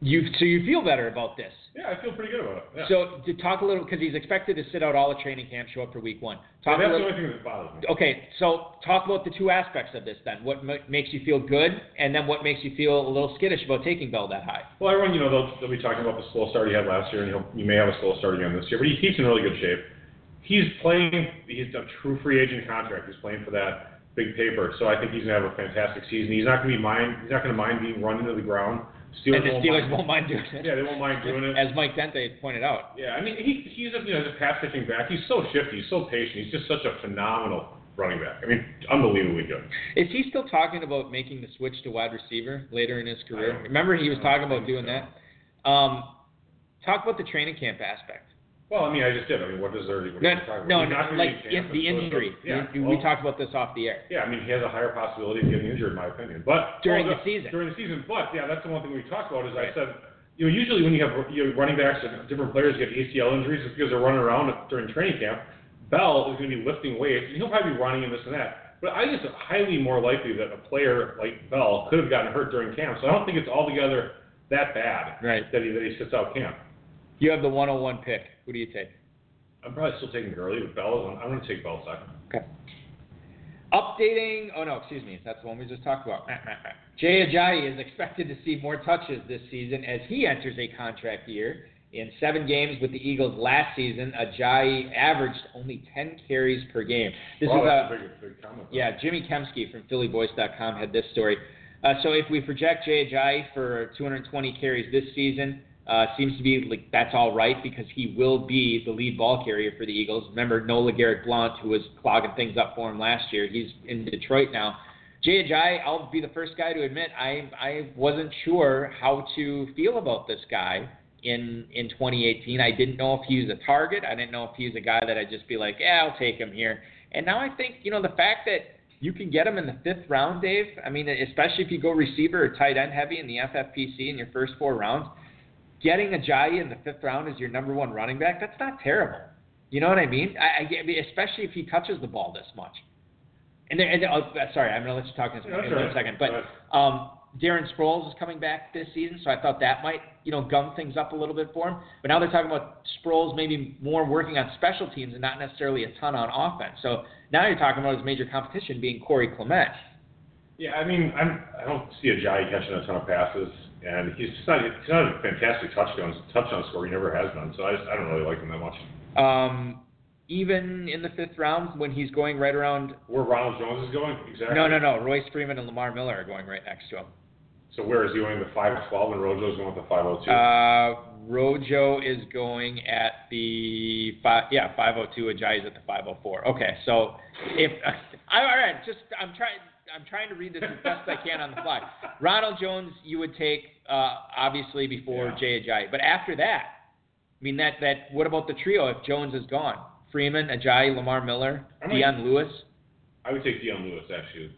You? So you feel better about this? Yeah, I feel pretty good about it. Yeah. So to talk a little because he's expected to sit out all the training camp, show up for week one. Yeah, Talk a that's the only thing that bothers me. Okay, so talk about the two aspects of this then. What ma- makes you feel good, and then what makes you feel a little skittish about taking Bell that high? Well, everyone, you know, they'll, they'll be talking about the slow start he had last year, and he'll, he may have a slow start again this year, but he keeps in really good shape. He's playing, he's a true free agent contract. He's playing for that big paper, so I think he's going to have a fantastic season. He's not going to be mind, he's not going to mind being run into the ground. Steelers and the won't Steelers mind, won't mind doing it. Yeah, they won't mind doing it. As Mike Dente pointed out. Yeah, I mean, he, he's a, you know, as a pass catching back, he's so shifty, he's so patient. He's just such a phenomenal running back. I mean, unbelievably good. Is he still talking about making the switch to wide receiver later in his career? Remember he was talking about doing so. that? Um, talk about the training camp aspect. Well, I mean, I just did. I mean, what is there? What No, no, not no like in, the injury. Yeah, We- we talked about this off the air. Yeah, I mean, he has a higher possibility of getting injured, in my opinion. But During well, the season. During the season, but yeah, that's the one thing we talked about. Is Right. I said, you know, usually when you have you know, running backs and different players get ACL injuries, it's because they're running around during training camp. Bell is going to be lifting weights, and he'll probably be running and this and that. But I think it's highly more likely that a player like Bell could have gotten hurt during camp. So I don't think it's altogether that bad Right. that he that he sits out camp. You have the 101 pick. Who do you take? I'm probably still taking Gurley, but Bell. is- I'm, I'm going to take Bell second. Okay. Updating, oh no, excuse me, that's the one we just talked about. Jay Ajayi is expected to see more touches this season as he enters a contract year. In seven games with the Eagles last season, Ajayi averaged only 10 carries per game. This wow, is that's a, a big, big comment. yeah, Jimmy Kempski from PhillyVoice.com had this story. Uh, so if we project Jay Ajayi for 220 carries this season, uh, seems to be like that's all right because he will be the lead ball carrier for the Eagles. Remember Nola Garrett Blount, who was clogging things up for him last year. He's in Detroit now. Jay Ajayi, I'll be the first guy to admit I I wasn't sure how to feel about this guy in in 2018. I didn't know if he was a target. I didn't know if he was a guy that I'd just be like, yeah, I'll take him here. And now I think you know the fact that you can get him in the fifth round, Dave. I mean, especially if you go receiver or tight end heavy in the FFPC in your first four rounds, getting Ajayi in the fifth round as your number one running back, that's not terrible. You know what I mean? I, I mean, especially if he touches the ball this much. And, then, and oh, sorry, I'm gonna let you talk in a, Yeah, in that's a right. second, but ahead. um, Darren Sproles is coming back this season, so I thought that might, you know, gum things up a little bit for him. But now they're talking about Sproles maybe more working on special teams and not necessarily a ton on offense. So now you're talking about his major competition being Corey Clement. Yeah, I mean, I'm, I don't see Ajayi catching a ton of passes, and he's just not, he's not a fantastic touchdown touchdown scorer. He never has been, so I, just, I don't really like him that much. Um, even in the fifth round when he's going right around. Where Ronald Jones is going, exactly. No, no, no. Royce Freeman and Lamar Miller are going right next to him. So where is he going? The five twelve, and Rojo's going with the five oh two. Uh, Rojo is going at the five, yeah, 502. Ajayi's at the 504. Okay, so if all right, just I'm trying. I'm trying to read this as best I can on the fly. Ronald Jones, you would take uh, obviously before Yeah. Jay Ajayi, but after that, I mean that that what about the trio if Jones is gone? Freeman, Ajayi, Lamar Miller, I might- Dion Lewis. I would take Dion Lewis actually.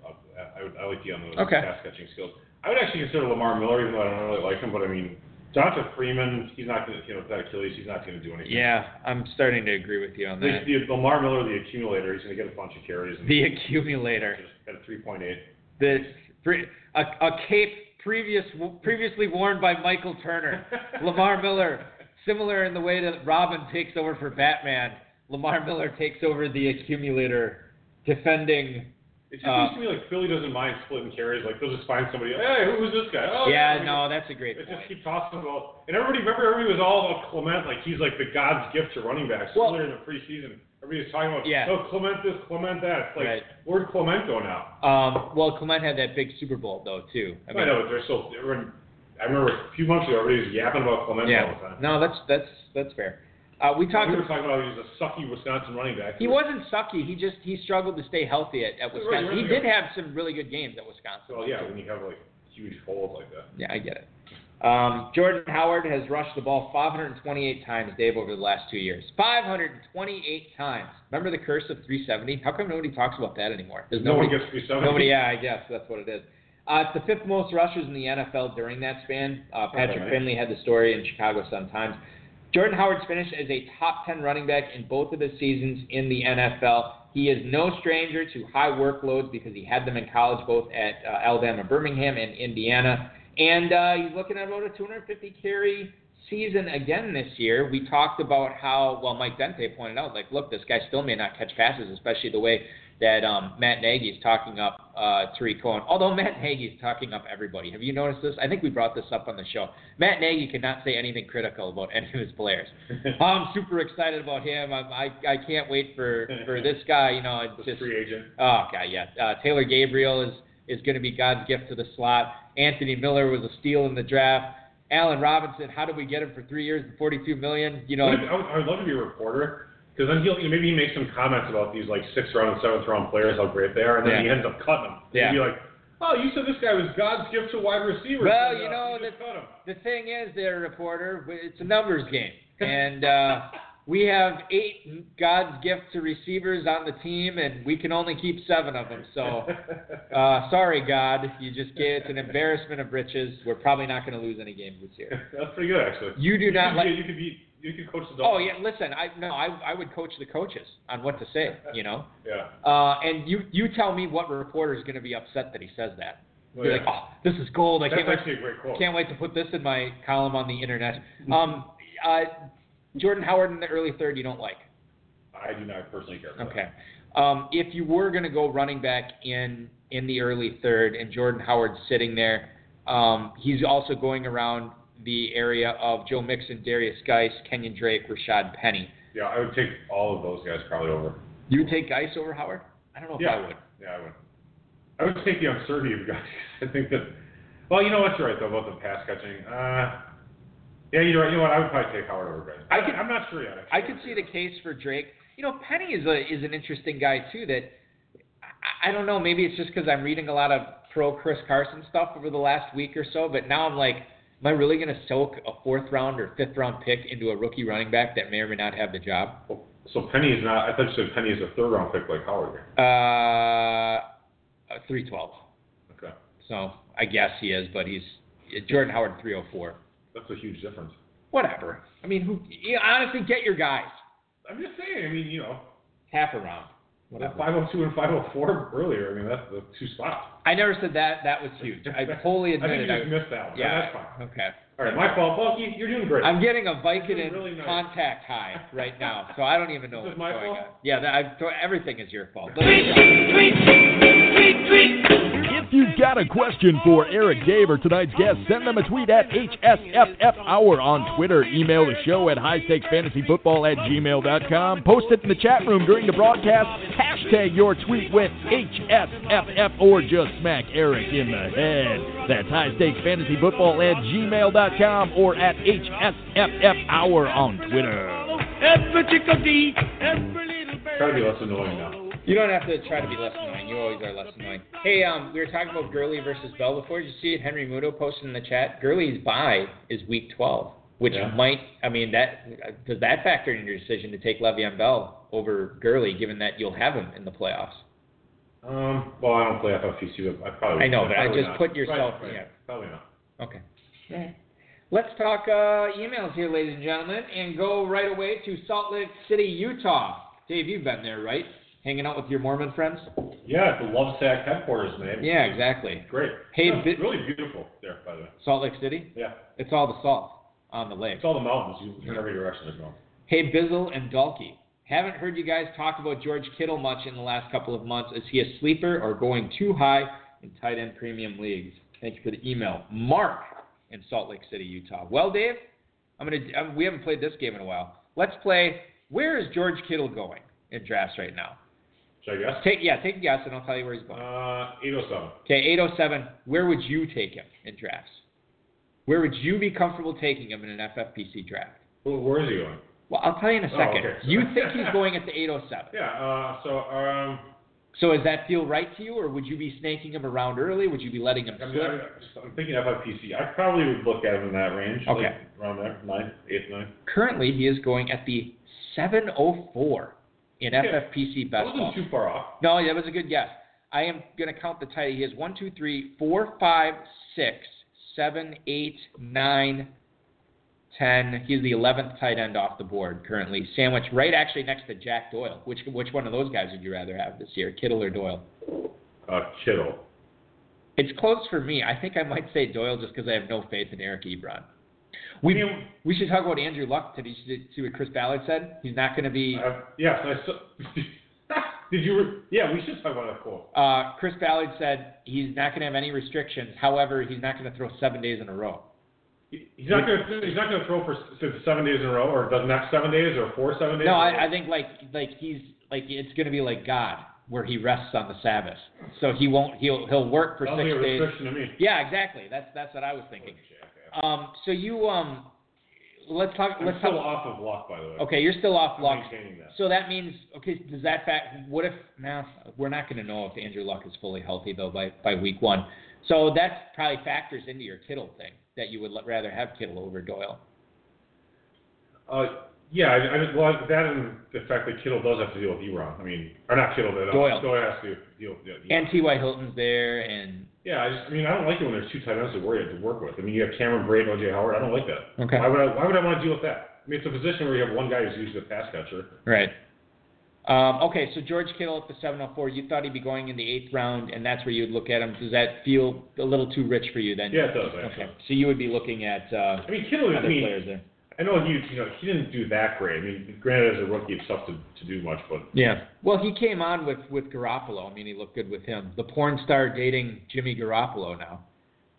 I, would, I like Dion Lewis Okay. pass catching skills. I would actually consider Lamar Miller, even though I don't really like him. But I mean, Jonathan Freeman, he's not going to, you know, with that Achilles, he's not going to do anything. Yeah, I'm starting to agree with you on The, that. the, Lamar Miller, the accumulator, he's going to get a bunch of carries The accumulator. just got a three point eight. the pre- a, a cape previous previously worn by Michael Turner. Lamar Miller, similar in the way that Robin takes over for Batman. Lamar Miller takes over the accumulator, defending. It just Uh, seems to me like Philly doesn't mind splitting carries. Like they'll just find somebody. Hey, who's this guy? Oh, yeah, yeah, no, that's a great point. just keep tossing about. And everybody, remember, everybody was all about Clement, like he's like the God's gift to running backs. Well- earlier in the preseason, everybody was talking about, Yeah. oh, Clement this, Clement that. It's like, Right. where'd Clement go now? Um, well, Clement had that big Super Bowl though too. I, know, but they're still. Everyone, I remember a few months ago, everybody was yapping about Clement all the yeah, time. no, that's that's that's fair. Uh, we talked. we were talking about how he was a sucky Wisconsin running back. He wasn't sucky. He just he struggled to stay healthy at, at Wisconsin. right, He did have some really good games at Wisconsin. Well, yeah, when you have like huge holes like that. Yeah, I get it. Um, Jordan Howard has rushed the ball 528 times, Dave, over the last two years. 528 times. Remember the curse of 370? How come nobody talks about that anymore? Does No one nobody, gets 370. nobody, yeah, I guess that's what it is. Uh, it's the fifth most rushers in the NFL during that span. Uh, Patrick Okay. Finley had the story in Chicago Sun-Times. Jordan Howard's finished as a top 10 running back in both of his seasons in the NFL. He is no stranger to high workloads because he had them in college, both at uh, Alabama, Birmingham, and Indiana. And uh, he's looking at about a 250 carry season again this year. We talked about how, well, Mike Dente pointed out, like, look, this guy still may not catch passes, especially the way that um, Matt Nagy is talking up uh, Tarik Cohen. Although Matt Nagy is talking up everybody. Have you noticed this? I think we brought this up on the show. Matt Nagy cannot say anything critical about any of his players. I'm super excited about him. I'm, I I can't wait for for this guy. You know, just free agent. Oh god, yeah. Uh, Taylor Gabriel is is going to be God's gift to the slot. Anthony Miller was a steal in the draft. Allen Robinson, how did we get him for three years and 42 million? You know, I would, I would love to be a reporter because then he'll you know, maybe he makes some comments about these like sixth round and seventh round players, how great they are, and then Yeah. he ends up cutting them. Yeah. He'd be like, "Oh, you said this guy was God's gift to wide receivers." Well, you uh, know, you cut him." the thing is, there, reporter, it's a numbers game, and uh, we have eight God's gift to receivers on the team, and we can only keep seven of them. So, uh, sorry, God, you just gave it's an embarrassment of riches. We're probably not going to lose any games this year. That's pretty good actually. You do not could, like. You could be. You could coach the Oh yeah, listen, I no, I I would coach the coaches on what to say, you know. Yeah. Uh, and you you tell me what reporter is going to be upset that he says that. Well, Be yeah. like, oh, this is gold. I That's can't wait. actually a great quote. Can't wait to put this in my column on the internet. Um, uh, Jordan Howard in the early third, you don't like. I do not personally care. Okay. Um, if you were going to go running back in in the early third, and Jordan Howard's sitting there, um, he's also going around the area of Joe Mixon, Derrius Guice, Kenyon Drake, Rashad Penny. Yeah, I would take all of those guys probably over. You would take Guice over Howard? I don't know if Yeah. I would. Yeah, I would. I would take the uncertainty of Guice. I think that. Well, you know what's right though about the pass catching. Uh, yeah, you're right. You know what? I would probably take Howard over Guice. I could- I'm not sure yet. I could see the case for Drake. You know, Penny is a is an interesting guy too. That I, I don't know. Maybe it's just because I'm reading a lot of pro Chris Carson stuff over the last week or so. But now I'm like, am I really going to soak a fourth round or fifth round pick into a rookie running back that may or may not have the job? So Penny is not. I thought you said Penny is a third round pick like Howard. Uh, three twelve. Okay, So I guess he is, but he's Jordan Howard three oh four. That's a huge difference. Whatever. I mean, who? You know, honestly, get your guys I'm just saying. I mean, you know, half a round. the Whatever. 502 and 504 earlier. I mean, that's the two spots. I never said that. That was huge. I totally I think admitted. you I, missed that one. yeah. that's fine. Okay. All right, my fault, Bulky. You're doing great. I'm getting a Vicodin really nice. contact high right now, so I don't even know This is what's my going fault? on. Yeah, that, I, so everything is your fault. If you've got a question for Eric Dave or tonight's guest, send them a tweet at HSFF Hour on Twitter. Email the show at highstakesfantasyfootball at gmail.com. Post it in the chat room during the broadcast. Hashtag your tweet with HSFF or just smack Eric in the head. That's highstakesfantasyfootball at gmail.com or at HSFF Hour on Twitter. Try to be less annoying now. You don't have to try to be less annoying. You always are less annoying. Hey, um, we were talking about Gurley versus Bell before. Did you see it? Henry Muto posted in the chat. Gurley's bye is week 12, which Yeah. might. I mean, that does that factor in your decision to take Le'Veon Bell over Gurley, given that you'll have him in the playoffs? Um, well, I don't play FFPC, but I probably. I know, but I just not. put yourself- Right, right. yeah. Probably not. Okay. Let's talk uh, emails here, ladies and gentlemen, and go right away to Salt Lake City, Utah. Dave, you've been there, right? Hanging out with your Mormon friends? Yeah, the Love Sack headquarters, man. Yeah, exactly. Great. Hey, Yeah, bi- really beautiful there, by the way. Salt Lake City? Yeah, It's all the salt on the lake. it's all the mountains. You in every direction they're going. Hey, Bizzle and Dalkey. Haven't heard you guys talk about George Kittle much in the last couple of months. Is he a sleeper or going too high in tight end premium leagues? Thank you for the email. Mark in Salt Lake City, Utah. Well, Dave, I'm gonna. Um, we haven't played this game in a while. Let's play. Where is George Kittle going in drafts right now? Should I guess? Take yeah, take a guess, and I'll tell you where he's going. Uh, 807. Okay, 807. Where would you take him in drafts? Where would you be comfortable taking him in an FFPC draft? Well, where is he going? Well, I'll tell you in a Oh, second. okay. You think he's going at the 807. Yeah. Uh, so um, So does that feel right to you, or would you be snaking him around early? Would you be letting him I mean, I'm just, I'm thinking FFPC. I probably would look at him in that range. Okay. Like around there, nine, eight, nine. Currently, he is going at the 704 in. FFPC best ball. wasn't too far off. No, that was a good guess. I am going to count the tight. He has one, two, three, four, five, six, seven, eight, nine, ten. He's the 11th tight end off the board currently, sandwiched right actually next to Jack Doyle. Which which one of those guys would you rather have this year, Kittle or Doyle? Uh, Kittle. It's close for me. I think I might say Doyle just because I have no faith in Eric Ebron. We we should talk about Andrew Luck. Did you see- what Chris Ballard said? He's not going to be. Uh, yes, I saw. Did you? Re- yeah, we should talk about that quote. Uh, Chris Ballard said he's not going to have any restrictions. However, he's not going to throw seven days in a row. He- He's not going to. He's not going to throw for seven days in a row, or the next seven days, or four seven days. No, in a row. I, I think like like he's like it's going to be like God, where he rests on the Sabbath. So he won't. He'll he'll work for Sounds six days. to me. Yeah, exactly. That's that's what I was thinking. Um, so you um, let's talk. I'm Let's still talk. off of luck, by the way. Okay, you're still off I'm luck. maintaining that. So that means okay. Does that fact? What if now we're not going to know if Andrew Luck is fully healthy though by by week one. So that probably factors into your Kittle thing that you would rather have Kittle over Doyle. Uh, yeah, I, I well, that and the fact that Kittle does have to deal with Ebron. I mean, or not Kittle, but uh, Doyle. Doyle has to deal. Yeah, yeah. And T.Y. Hilton's there, and yeah, I just, I mean, I don't like it when there's two tight ends to worry to work with. I mean, you have Cameron Brate and OJ Howard. I don't like that. Okay. Why would I? Why would I want to deal with that? I mean, it's a position where you have one guy who's usually a pass catcher. right. Um, okay, so George Kittle at the 704. You thought he'd be going in the eighth round, and that's where you'd look at him. Does that feel a little too rich for you then? Yeah, it does. Okay, so you would be looking at uh, I mean, Kittle. I other mean, players there. I know he, you know, he didn't do that great. I mean, granted, as a rookie, it's tough to, to do much, but Yeah. Well, he came on with with Garoppolo. I mean, he looked good with him. The porn star dating Jimmy Garoppolo now.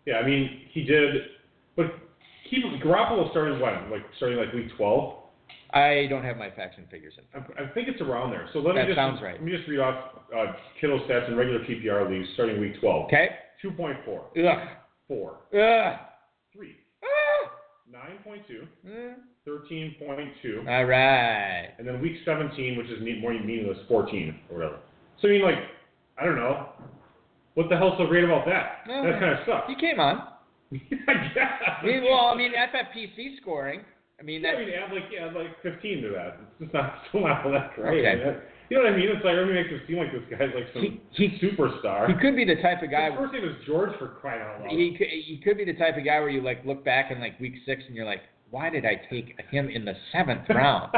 yeah, I mean, he did. But he Garoppolo started when, like starting like week 12. I don't have my facts and figures in. I, I think it's around there. So let me just sounds right. let me just read off uh, Kittle stats in regular PPR leagues starting week 12. Okay. 2.4, Ugh. 4, Ugh. 3, Ah. 9.2, Mm. 13.2, All right. and then week 17, which is more meaningless, 14 or whatever. So I mean, like, I don't know. What the hell's so great about that? No. That kind of sucks. He came on. I guess. I mean, well, I mean, FFPC scoring. I mean, Yeah. I mean, add like add like 15 to that. It's just not still not that great. Okay. That- you know what I mean? It's like everybody makes it seem like this guy's like some He- he- superstar. He could be the type of guy. His first name is George for crying out loud. He could, he could be the type of guy where you like look back in like week six and you're like, why did I take him in the seventh round?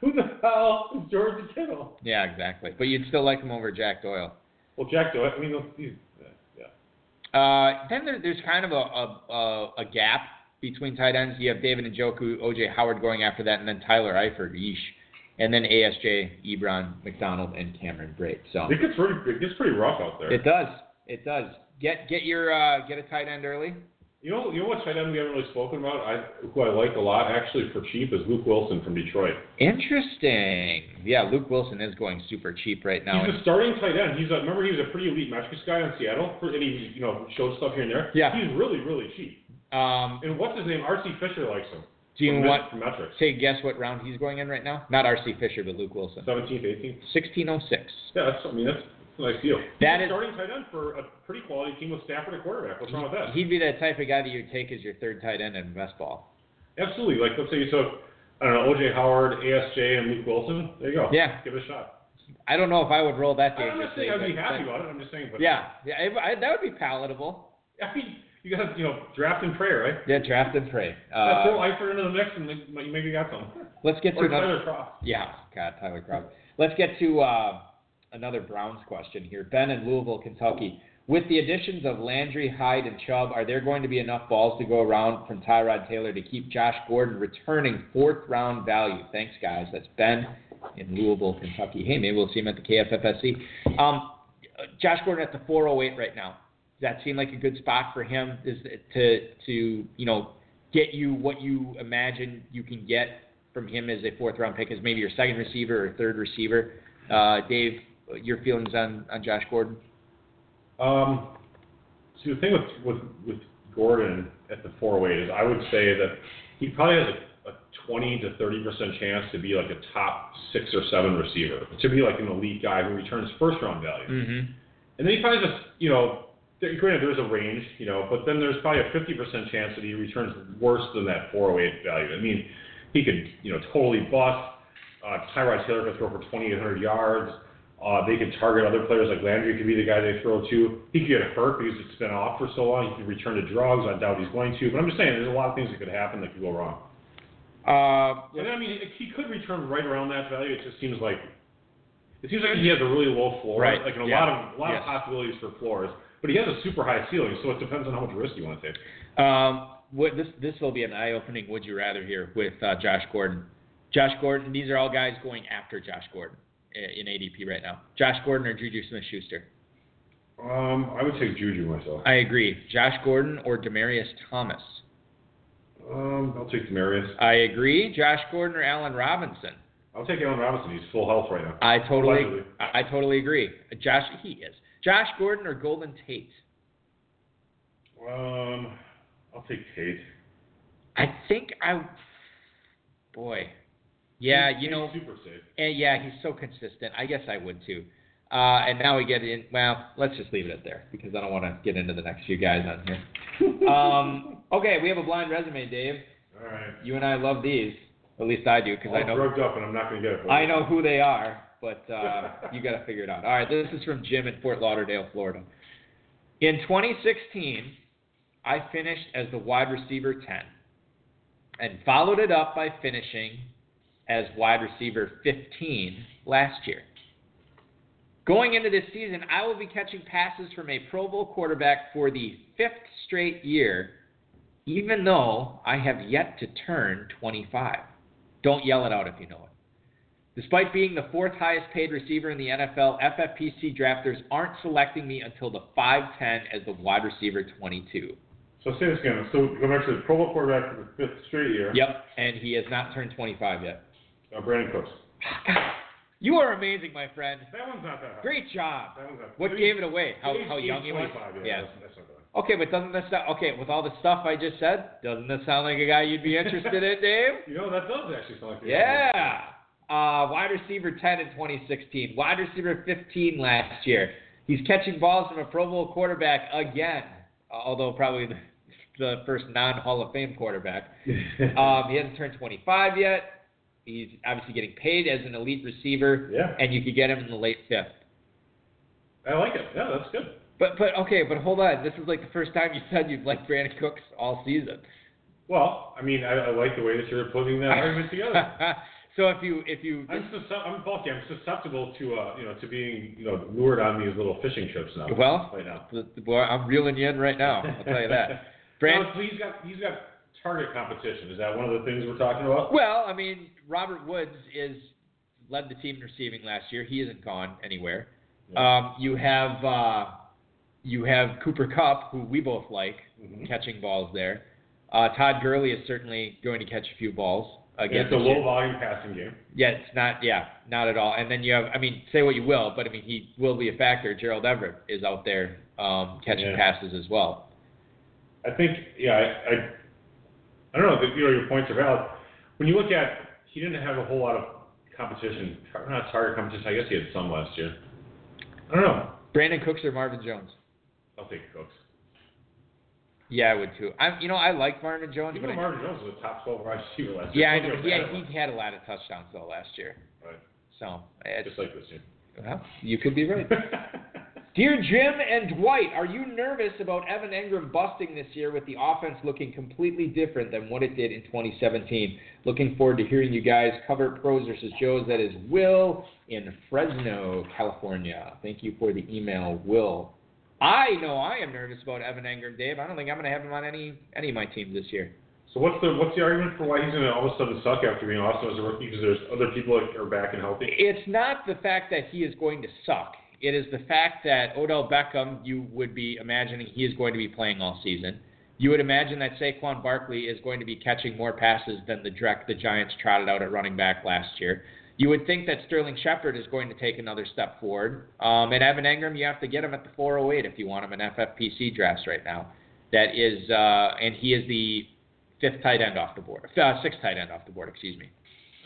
Who the hell is George Kittle? yeah, exactly. But you'd still like him over Jack Doyle. Well, Jack Doyle. I mean, he's, yeah. Uh, then there, there's kind of a, a, a gap between tight ends. You have David Njoku, OJ Howard going after that, and then Tyler Eifert, yeesh. And then ASJ, Ebron, McDonald, and Cameron Brate. So It gets pretty it gets pretty rough out there. it does. It does. Get get your uh, get a tight end early. You know, you know what tight end we haven't really spoken about? I who I like a lot actually for cheap is Luke Wilson from Detroit. Interesting. Yeah, Luke Wilson is going super cheap right now. He's a starting tight end. He's a, remember he was a pretty elite metrics guy in Seattle, and he you know showed stuff here and there. Yeah. He's really really cheap. Um, And what's his name? R.C. Fisher likes him. do you want metrics? say guess what round he's going in right now? Not R.C. Fisher, but Luke Wilson. 17th, 18th. 1606. Yeah, that's I mean that's, that's a nice deal. That He's is- starting tight end for a pretty quality team with Stafford at quarterback. What's wrong with that? He'd be that type of guy that you'd take as your third tight end in best ball. Absolutely. Like let's say you took I don't know OJ Howard, ASJ, and Luke Wilson. There you go. Yeah. Give it a shot. I don't know if I would roll that I'm not saying I'd be happy about it. I'm just saying. But Yeah, yeah, it- I, that would be palatable. I mean, you got you know draft and pray, right? Yeah, draft and pray. Uh, throw Eifert into the mix, and then maybe maybe you got some. let's get to Or another. Tyler Kroft. Yeah, God, Tyler Kroft. Let's get to uh, another Browns question here. Ben in Louisville, Kentucky. With the additions of Landry, Hyde, and Chubb, are there going to be enough balls to go around from Tyrod Taylor to keep Josh Gordon returning fourth round value? Thanks, guys. That's Ben in Louisville, Kentucky. Hey, maybe we'll see him at the KFFSC. Um, Josh Gordon at the 408 right now. That seem like a good spot for him? Is to to you know get you what you imagine you can get from him as a fourth round pick as maybe your second receiver or third receiver. Uh, Dave, your feelings on, on Josh Gordon? Um, see, the thing with with with Gordon at the 408 is I would say that he probably has a, a 20 to 30 percent chance to be like a top six or seven receiver, to be like an elite guy who returns first round value. Mm-hmm. And then he probably just, you know, there- granted there's a range, you know, but then there's probably a 50% chance that he returns worse than that 408 value. I mean, he could, you know, totally bust. Uh, Tyrod Taylor could throw for 2,800 yards. Uh, they could target other players like Landry could be the guy they throw to. He could get hurt because it's been off for so long. He could return to drugs. I doubt he's going to. But I'm just saying, there's a lot of things that could happen that could go wrong. Uh, And I mean, he could return right around that value. It just seems like it seems like he has a really low floor, Right, like a yeah, lot of a lot yes. of possibilities for floors. But he has a super high ceiling, so it depends on how much risk you want to take. um, what, this this will be an eye opening. Would you rather here with uh, Josh Gordon? Josh Gordon. These are all guys going after Josh Gordon i- in ADP right now. Josh Gordon or Juju Smith-Schuster? Um, I would take Juju myself. I agree. Josh Gordon or Demaryius Thomas? Um, I'll take Demaryius. I agree. Josh Gordon or Allen Robinson? I'll take Allen Robinson. He's full health right now. I totally, Allegedly. I totally agree. Josh, he is. Josh Gordon or Golden Tate? Um, I'll take Tate. I think I, boy, yeah, Tate's you know, super safe. and yeah, he's so consistent. I guess I would too. Uh, and now we get in. Well, let's just leave it at there because I don't want to get into the next few guys on here. Um, okay, we have a blind resume, Dave. All right. You and I love these. At least I do because I know drugged up, and I'm not going to get it. I know who they are, but uh, you got to figure it out. All right, this is from Jim in Fort Lauderdale, Florida. In 2016, I finished as the wide receiver 10 and followed it up by finishing as wide receiver 15 last year. Going into this season, I will be catching passes from a Pro Bowl quarterback for the fifth straight year, even though I have yet to turn 25. Don't yell it out if you know it. Despite being the fourth highest paid receiver in the NFL, FFPC drafters aren't selecting me until the 5'10 as the wide receiver 22. So say this again. So go back to the Pro Bowl quarterback for the fifth straight year. Yep, and he has not turned 25 yet. Uh, Brandin Cooks. You are amazing, my friend. That one's not that high. Great job. That one's not. What maybe- gave it away? How, how young he was? Yeah. Yeah. That's, that's. Okay, but doesn't this sound, okay with all the stuff I just said? Doesn't this sound like a guy you'd be interested in, Dave? You know that does actually sound like. a- Yeah. Uh, wide receiver 10 in 2016. Wide receiver 15 last year. He's catching balls from a Pro Bowl quarterback again, uh, although probably the, the first non Hall of Fame quarterback. Um, he hasn't turned 25 yet. He's obviously getting paid as an elite receiver, Yeah. and you could get him in the late fifth. I like it. Yeah, that's good. But but okay, but hold on. This is like the first time you said you've liked Brandin Cooks all season. Well, I mean, I, I like the way that you're putting that argument together. so if you if you I'm I'm bulky. I'm susceptible to uh, you know, to being you know lured on these little fishing trips now. well, right now. the, the, boy, I'm reeling you in right now. I'll tell you that. Brand, No, so he's got he's got target competition. Is that one of the things we're talking about? well, I mean, Robert Woods is led the team in receiving last year. He isn't gone anywhere. Um, you have uh, you have Cooper Kupp, who we both like, Mhm. catching balls there. Uh, Todd Gurley is certainly going to catch a few balls And again. it's a low volume passing game. Yeah, it's not. Yeah, not at all. And then you have. I mean, say what you will, but I mean, he will be a factor. Gerald Everett is out there um, catching Yeah. passes as well. I think, yeah, I, I, I don't know. You know, your points are valid. When you look at, he didn't have a whole lot of competition. Not target competition. I guess he had some last year. I don't know. Brandin Cooks or Marvin Jones? I'll take Cooks. Yeah, I would too. I, you know, I like Marvin Jones, Even but though I, Marvin Jones was a top 12 wide receiver last yeah, I year. know. Don't He had, mad at him. he had a lot of touchdowns though last year. Right. So Just like this year. well, you could be right. Dear Jim and Dwight, are you nervous about Evan Engram busting this year with the offense looking completely different than what it did in 2017? Looking forward to hearing you guys cover pros versus Joes. That is Will in Fresno, California. Thank you for the email, Will. I know I am nervous about Evan Engram, Dave. I don't think I'm going to have him on any any of my teams this year. so what's the what's the argument for why he's going to all of a sudden suck after being awesome as a rookie? Because there's other people that are back and healthy. It's not the fact that he is going to suck. It is the fact that Odell Beckham, you would be imagining he is going to be playing all season. You would imagine that Saquon Barkley is going to be catching more passes than the Drek the Giants trotted out at running back last year. You would think that Sterling Shepard is going to take another step forward. Um, and Evan Engram, you have to get him at the 408 if you want him in FFPC drafts right now. That is, uh, and he is the fifth tight end off the board, uh, sixth tight end off the board, excuse me.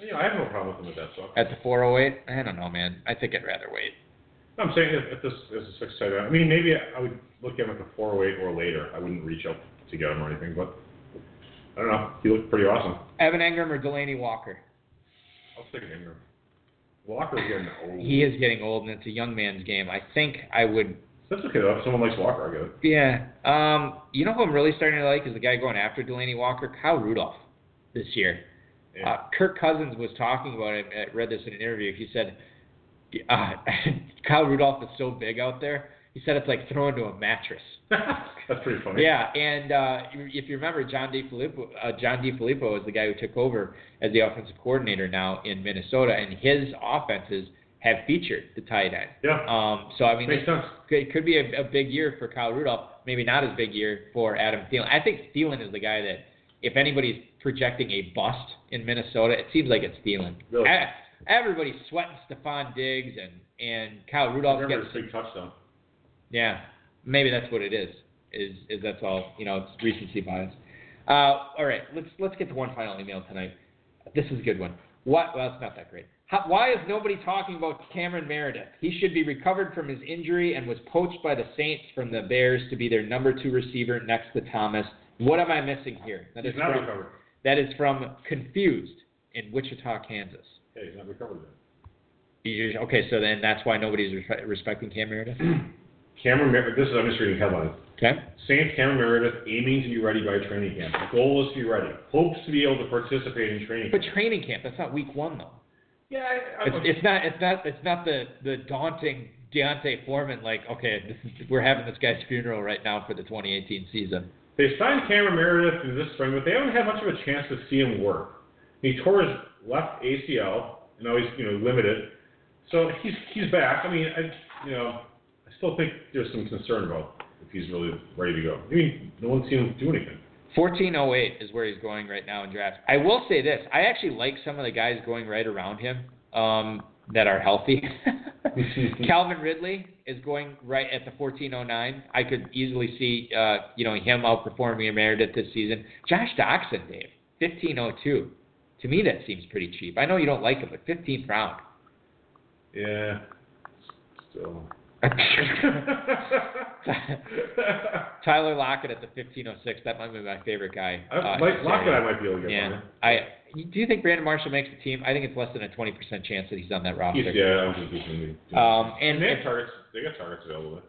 You know, I have no problem with him at that spot. At the 408, I don't know, man. I think I'd rather wait. I'm saying if, if this is a six tight end, I mean maybe I would look at him at the 408 or later. I wouldn't reach out to get him or anything, but I don't know. He looked pretty awesome. Evan Engram or Delanie Walker? I'll stick it Engram. Walker's getting old. He is getting old, and it's a young man's game. I think I would. That's okay though. If someone likes Walker, I get it. Yeah. Um. You know who I'm really starting to like is the guy going after Delanie Walker, Kyle Rudolph, this year. Yeah. Uh, Kirk Cousins was talking about it. I read this in an interview. He said, uh, "Kyle Rudolph is so big out there." He said it's like throwing to a mattress. That's pretty funny. Yeah, and uh, if you remember, John DeFilippo, uh, John DeFilippo is the guy who took over as the offensive coordinator now in Minnesota, and his offenses have featured the tight end. Yeah. Um, so I mean, Makes this sense. could, could be a, a big year for Kyle Rudolph. Maybe not as big year for Adam Thielen. I think Thielen is the guy that, if anybody's projecting a bust in Minnesota, it seems like it's Thielen. Really? Everybody's sweating Stefon Diggs and and Kyle I Rudolph remember gets his big touchdown. Yeah, maybe that's what it is. Is is that's all? You know, it's recency bias. Uh, all right, let's let's get to one final email tonight. This is a good one. What? Well, it's not that great. How, why is nobody talking about Cameron Meredith? He should be recovered from his injury and was poached by the Saints from the Bears to be their number two receiver next to Thomas. What am I missing here? That He's is not from, recovered. that is from Confused in Wichita, Kansas. Hey, he's not recovered yet. Okay, so then that's why nobody's respecting Cam Meredith. Cameron Meredith. This is I'm just reading headlines. Okay. Saints Cameron Meredith aiming to be ready by training camp. Goal is to be ready. Hopes to be able to participate in training But camp. training camp, that's not week one though. Yeah, I, I, It's, it's not. It's not. It's not the the daunting D'Onta Foreman. Like, okay, this is, we're having this guy's funeral right now for the 2018 season. They signed Cameron Meredith in this spring, but they haven't had much of a chance to see him work. He tore his left ACL, and now he's you know limited. So he's he's back. I mean, I you know, I still think there's some concern about if he's really ready to go. I mean, no one's seen him do anything. 1408 is where he's going right now in drafts. I will say this: I actually like some of the guys going right around him um, that are healthy. Calvin Ridley is going right at the 1409. I could easily see, uh, you know, him outperforming Meredith this season. Josh Doctson, Dave, 1502. To me, that seems pretty cheap. I know you don't like him, but 15th round. Yeah. Still. Tyler Lockett at the 1506. That might be my favorite guy. I, uh, like in Lockett, I might be able to get Yeah. one. I do you think Brandon Marshall makes the team? I think it's less than a 20% chance that he's on that roster. He's, yeah, I'm just thinking. Um, and, and they have targets. They got targets available.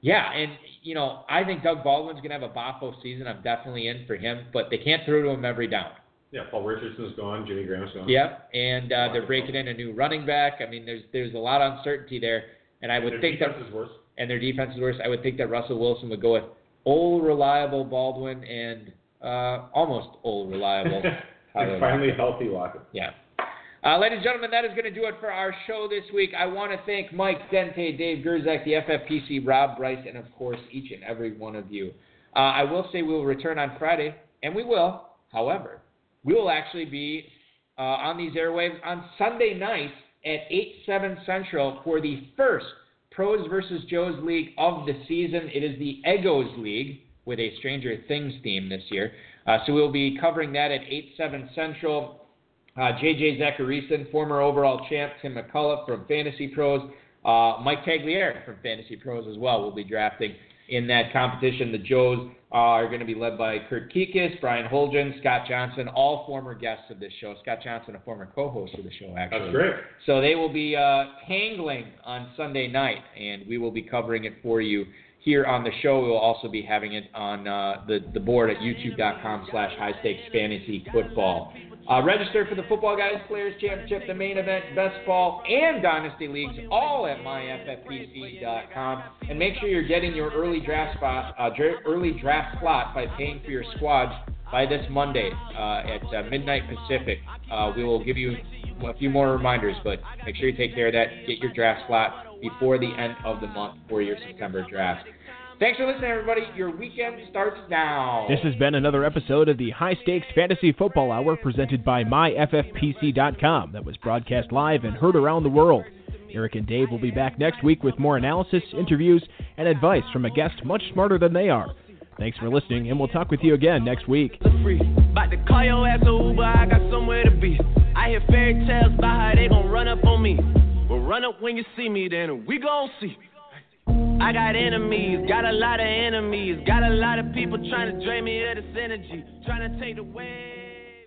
yeah, and you know, I think Doug Baldwin's gonna have a Boffo season. I'm definitely in for him, but they can't throw to him every down. Yeah, Paul Richardson's gone. Jimmy Graham's gone. Yep, and uh, they're breaking in a new running back. I mean, there's there's a lot of uncertainty there, and I would Their think that worse. and their defense is worse. I would think that Russell Wilson would go with old reliable Baldwin and uh, almost old reliable. And finally healthy Lockett. Yeah. Uh, ladies and gentlemen, that is going to do it for our show this week. I want to thank Mike Dente, Dave Gerczak, the FFPC, Rob Bryce, and of course each and every one of you. Uh, I will say we will return on Friday, and we will. However, we will actually be uh, on these airwaves on Sunday night at 8, 7 Central for the first Pros versus Joes League of the season. It is the Egos League with a Stranger Things theme this year. Uh, so we'll be covering that at 8, 7 Central. Uh, JJ Zachariason, former overall champ, Tim McCullough from FantasyPros, uh, Mike Tagliere from FantasyPros as well will be drafting in that competition. The Joes are going to be led by Kurt Kikis, Brian Holgen, Scott Johnson, all former guests of this show. Scott Johnson, a former co-host of the show, actually. That's great. So they will be uh, tangling on Sunday night, and we will be covering it for you here on the show. We will also be having it on uh, the, the board at youtube.com slash high stakes fantasy football. Uh, register for the Footballguys Players Championship, the main event, best ball, and dynasty leagues, all at myffpc.com. And make sure you're getting your early draft spot, uh, early draft slot by paying for your squads by this Monday uh, at uh, midnight Pacific. Uh, we will give you a few more reminders, but make sure you take care of that. Get your draft slot before the end of the month for your September draft. Thanks for listening, everybody. Your weekend starts now. This has been another episode of the High Stakes Fantasy Football Hour presented by MyFFPC.com that was broadcast live and heard around the world. Eric and Dave will be back next week with more analysis, interviews, and advice from a guest much smarter than they are. Thanks for listening, and we'll talk with you again next week. About to call your ass a Uber, I got somewhere to be. I hear fairy tales about how they gon' run up on me. Well, run up when you see me, then we gon' see. I got enemies, got a lot of enemies, got a lot of people trying to drain me of this energy, trying to take the wave.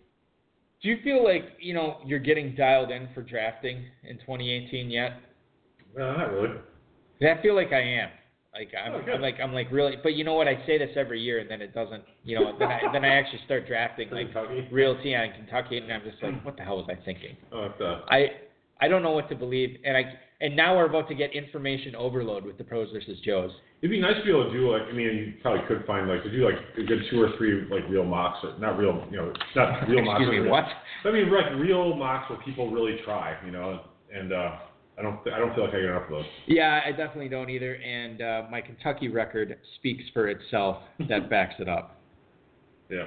Do you feel like you know you're getting dialed in for drafting in 2018 yet? No, not really. I feel like I am. Like I'm, Oh. I'm like I'm like really, but you know what? I say this every year, and then it doesn't. You know, then I then I actually start drafting like Kentucky? realty on Kentucky, and I'm just like, what the hell was I thinking? Oh, it's, I I don't know what to believe, and I and now we're about to get information overload with the pros versus Joes. it'd be nice to be able to do like I mean you probably could find like to do like a good two or three like real mocks or not real you know not real mocks. Excuse me, real- what? I mean like real mocks where people really try you know and uh, I don't I don't feel like I get enough of those. Yeah, I definitely don't either, and uh, my Kentucky record speaks for itself. That backs it up. Yeah.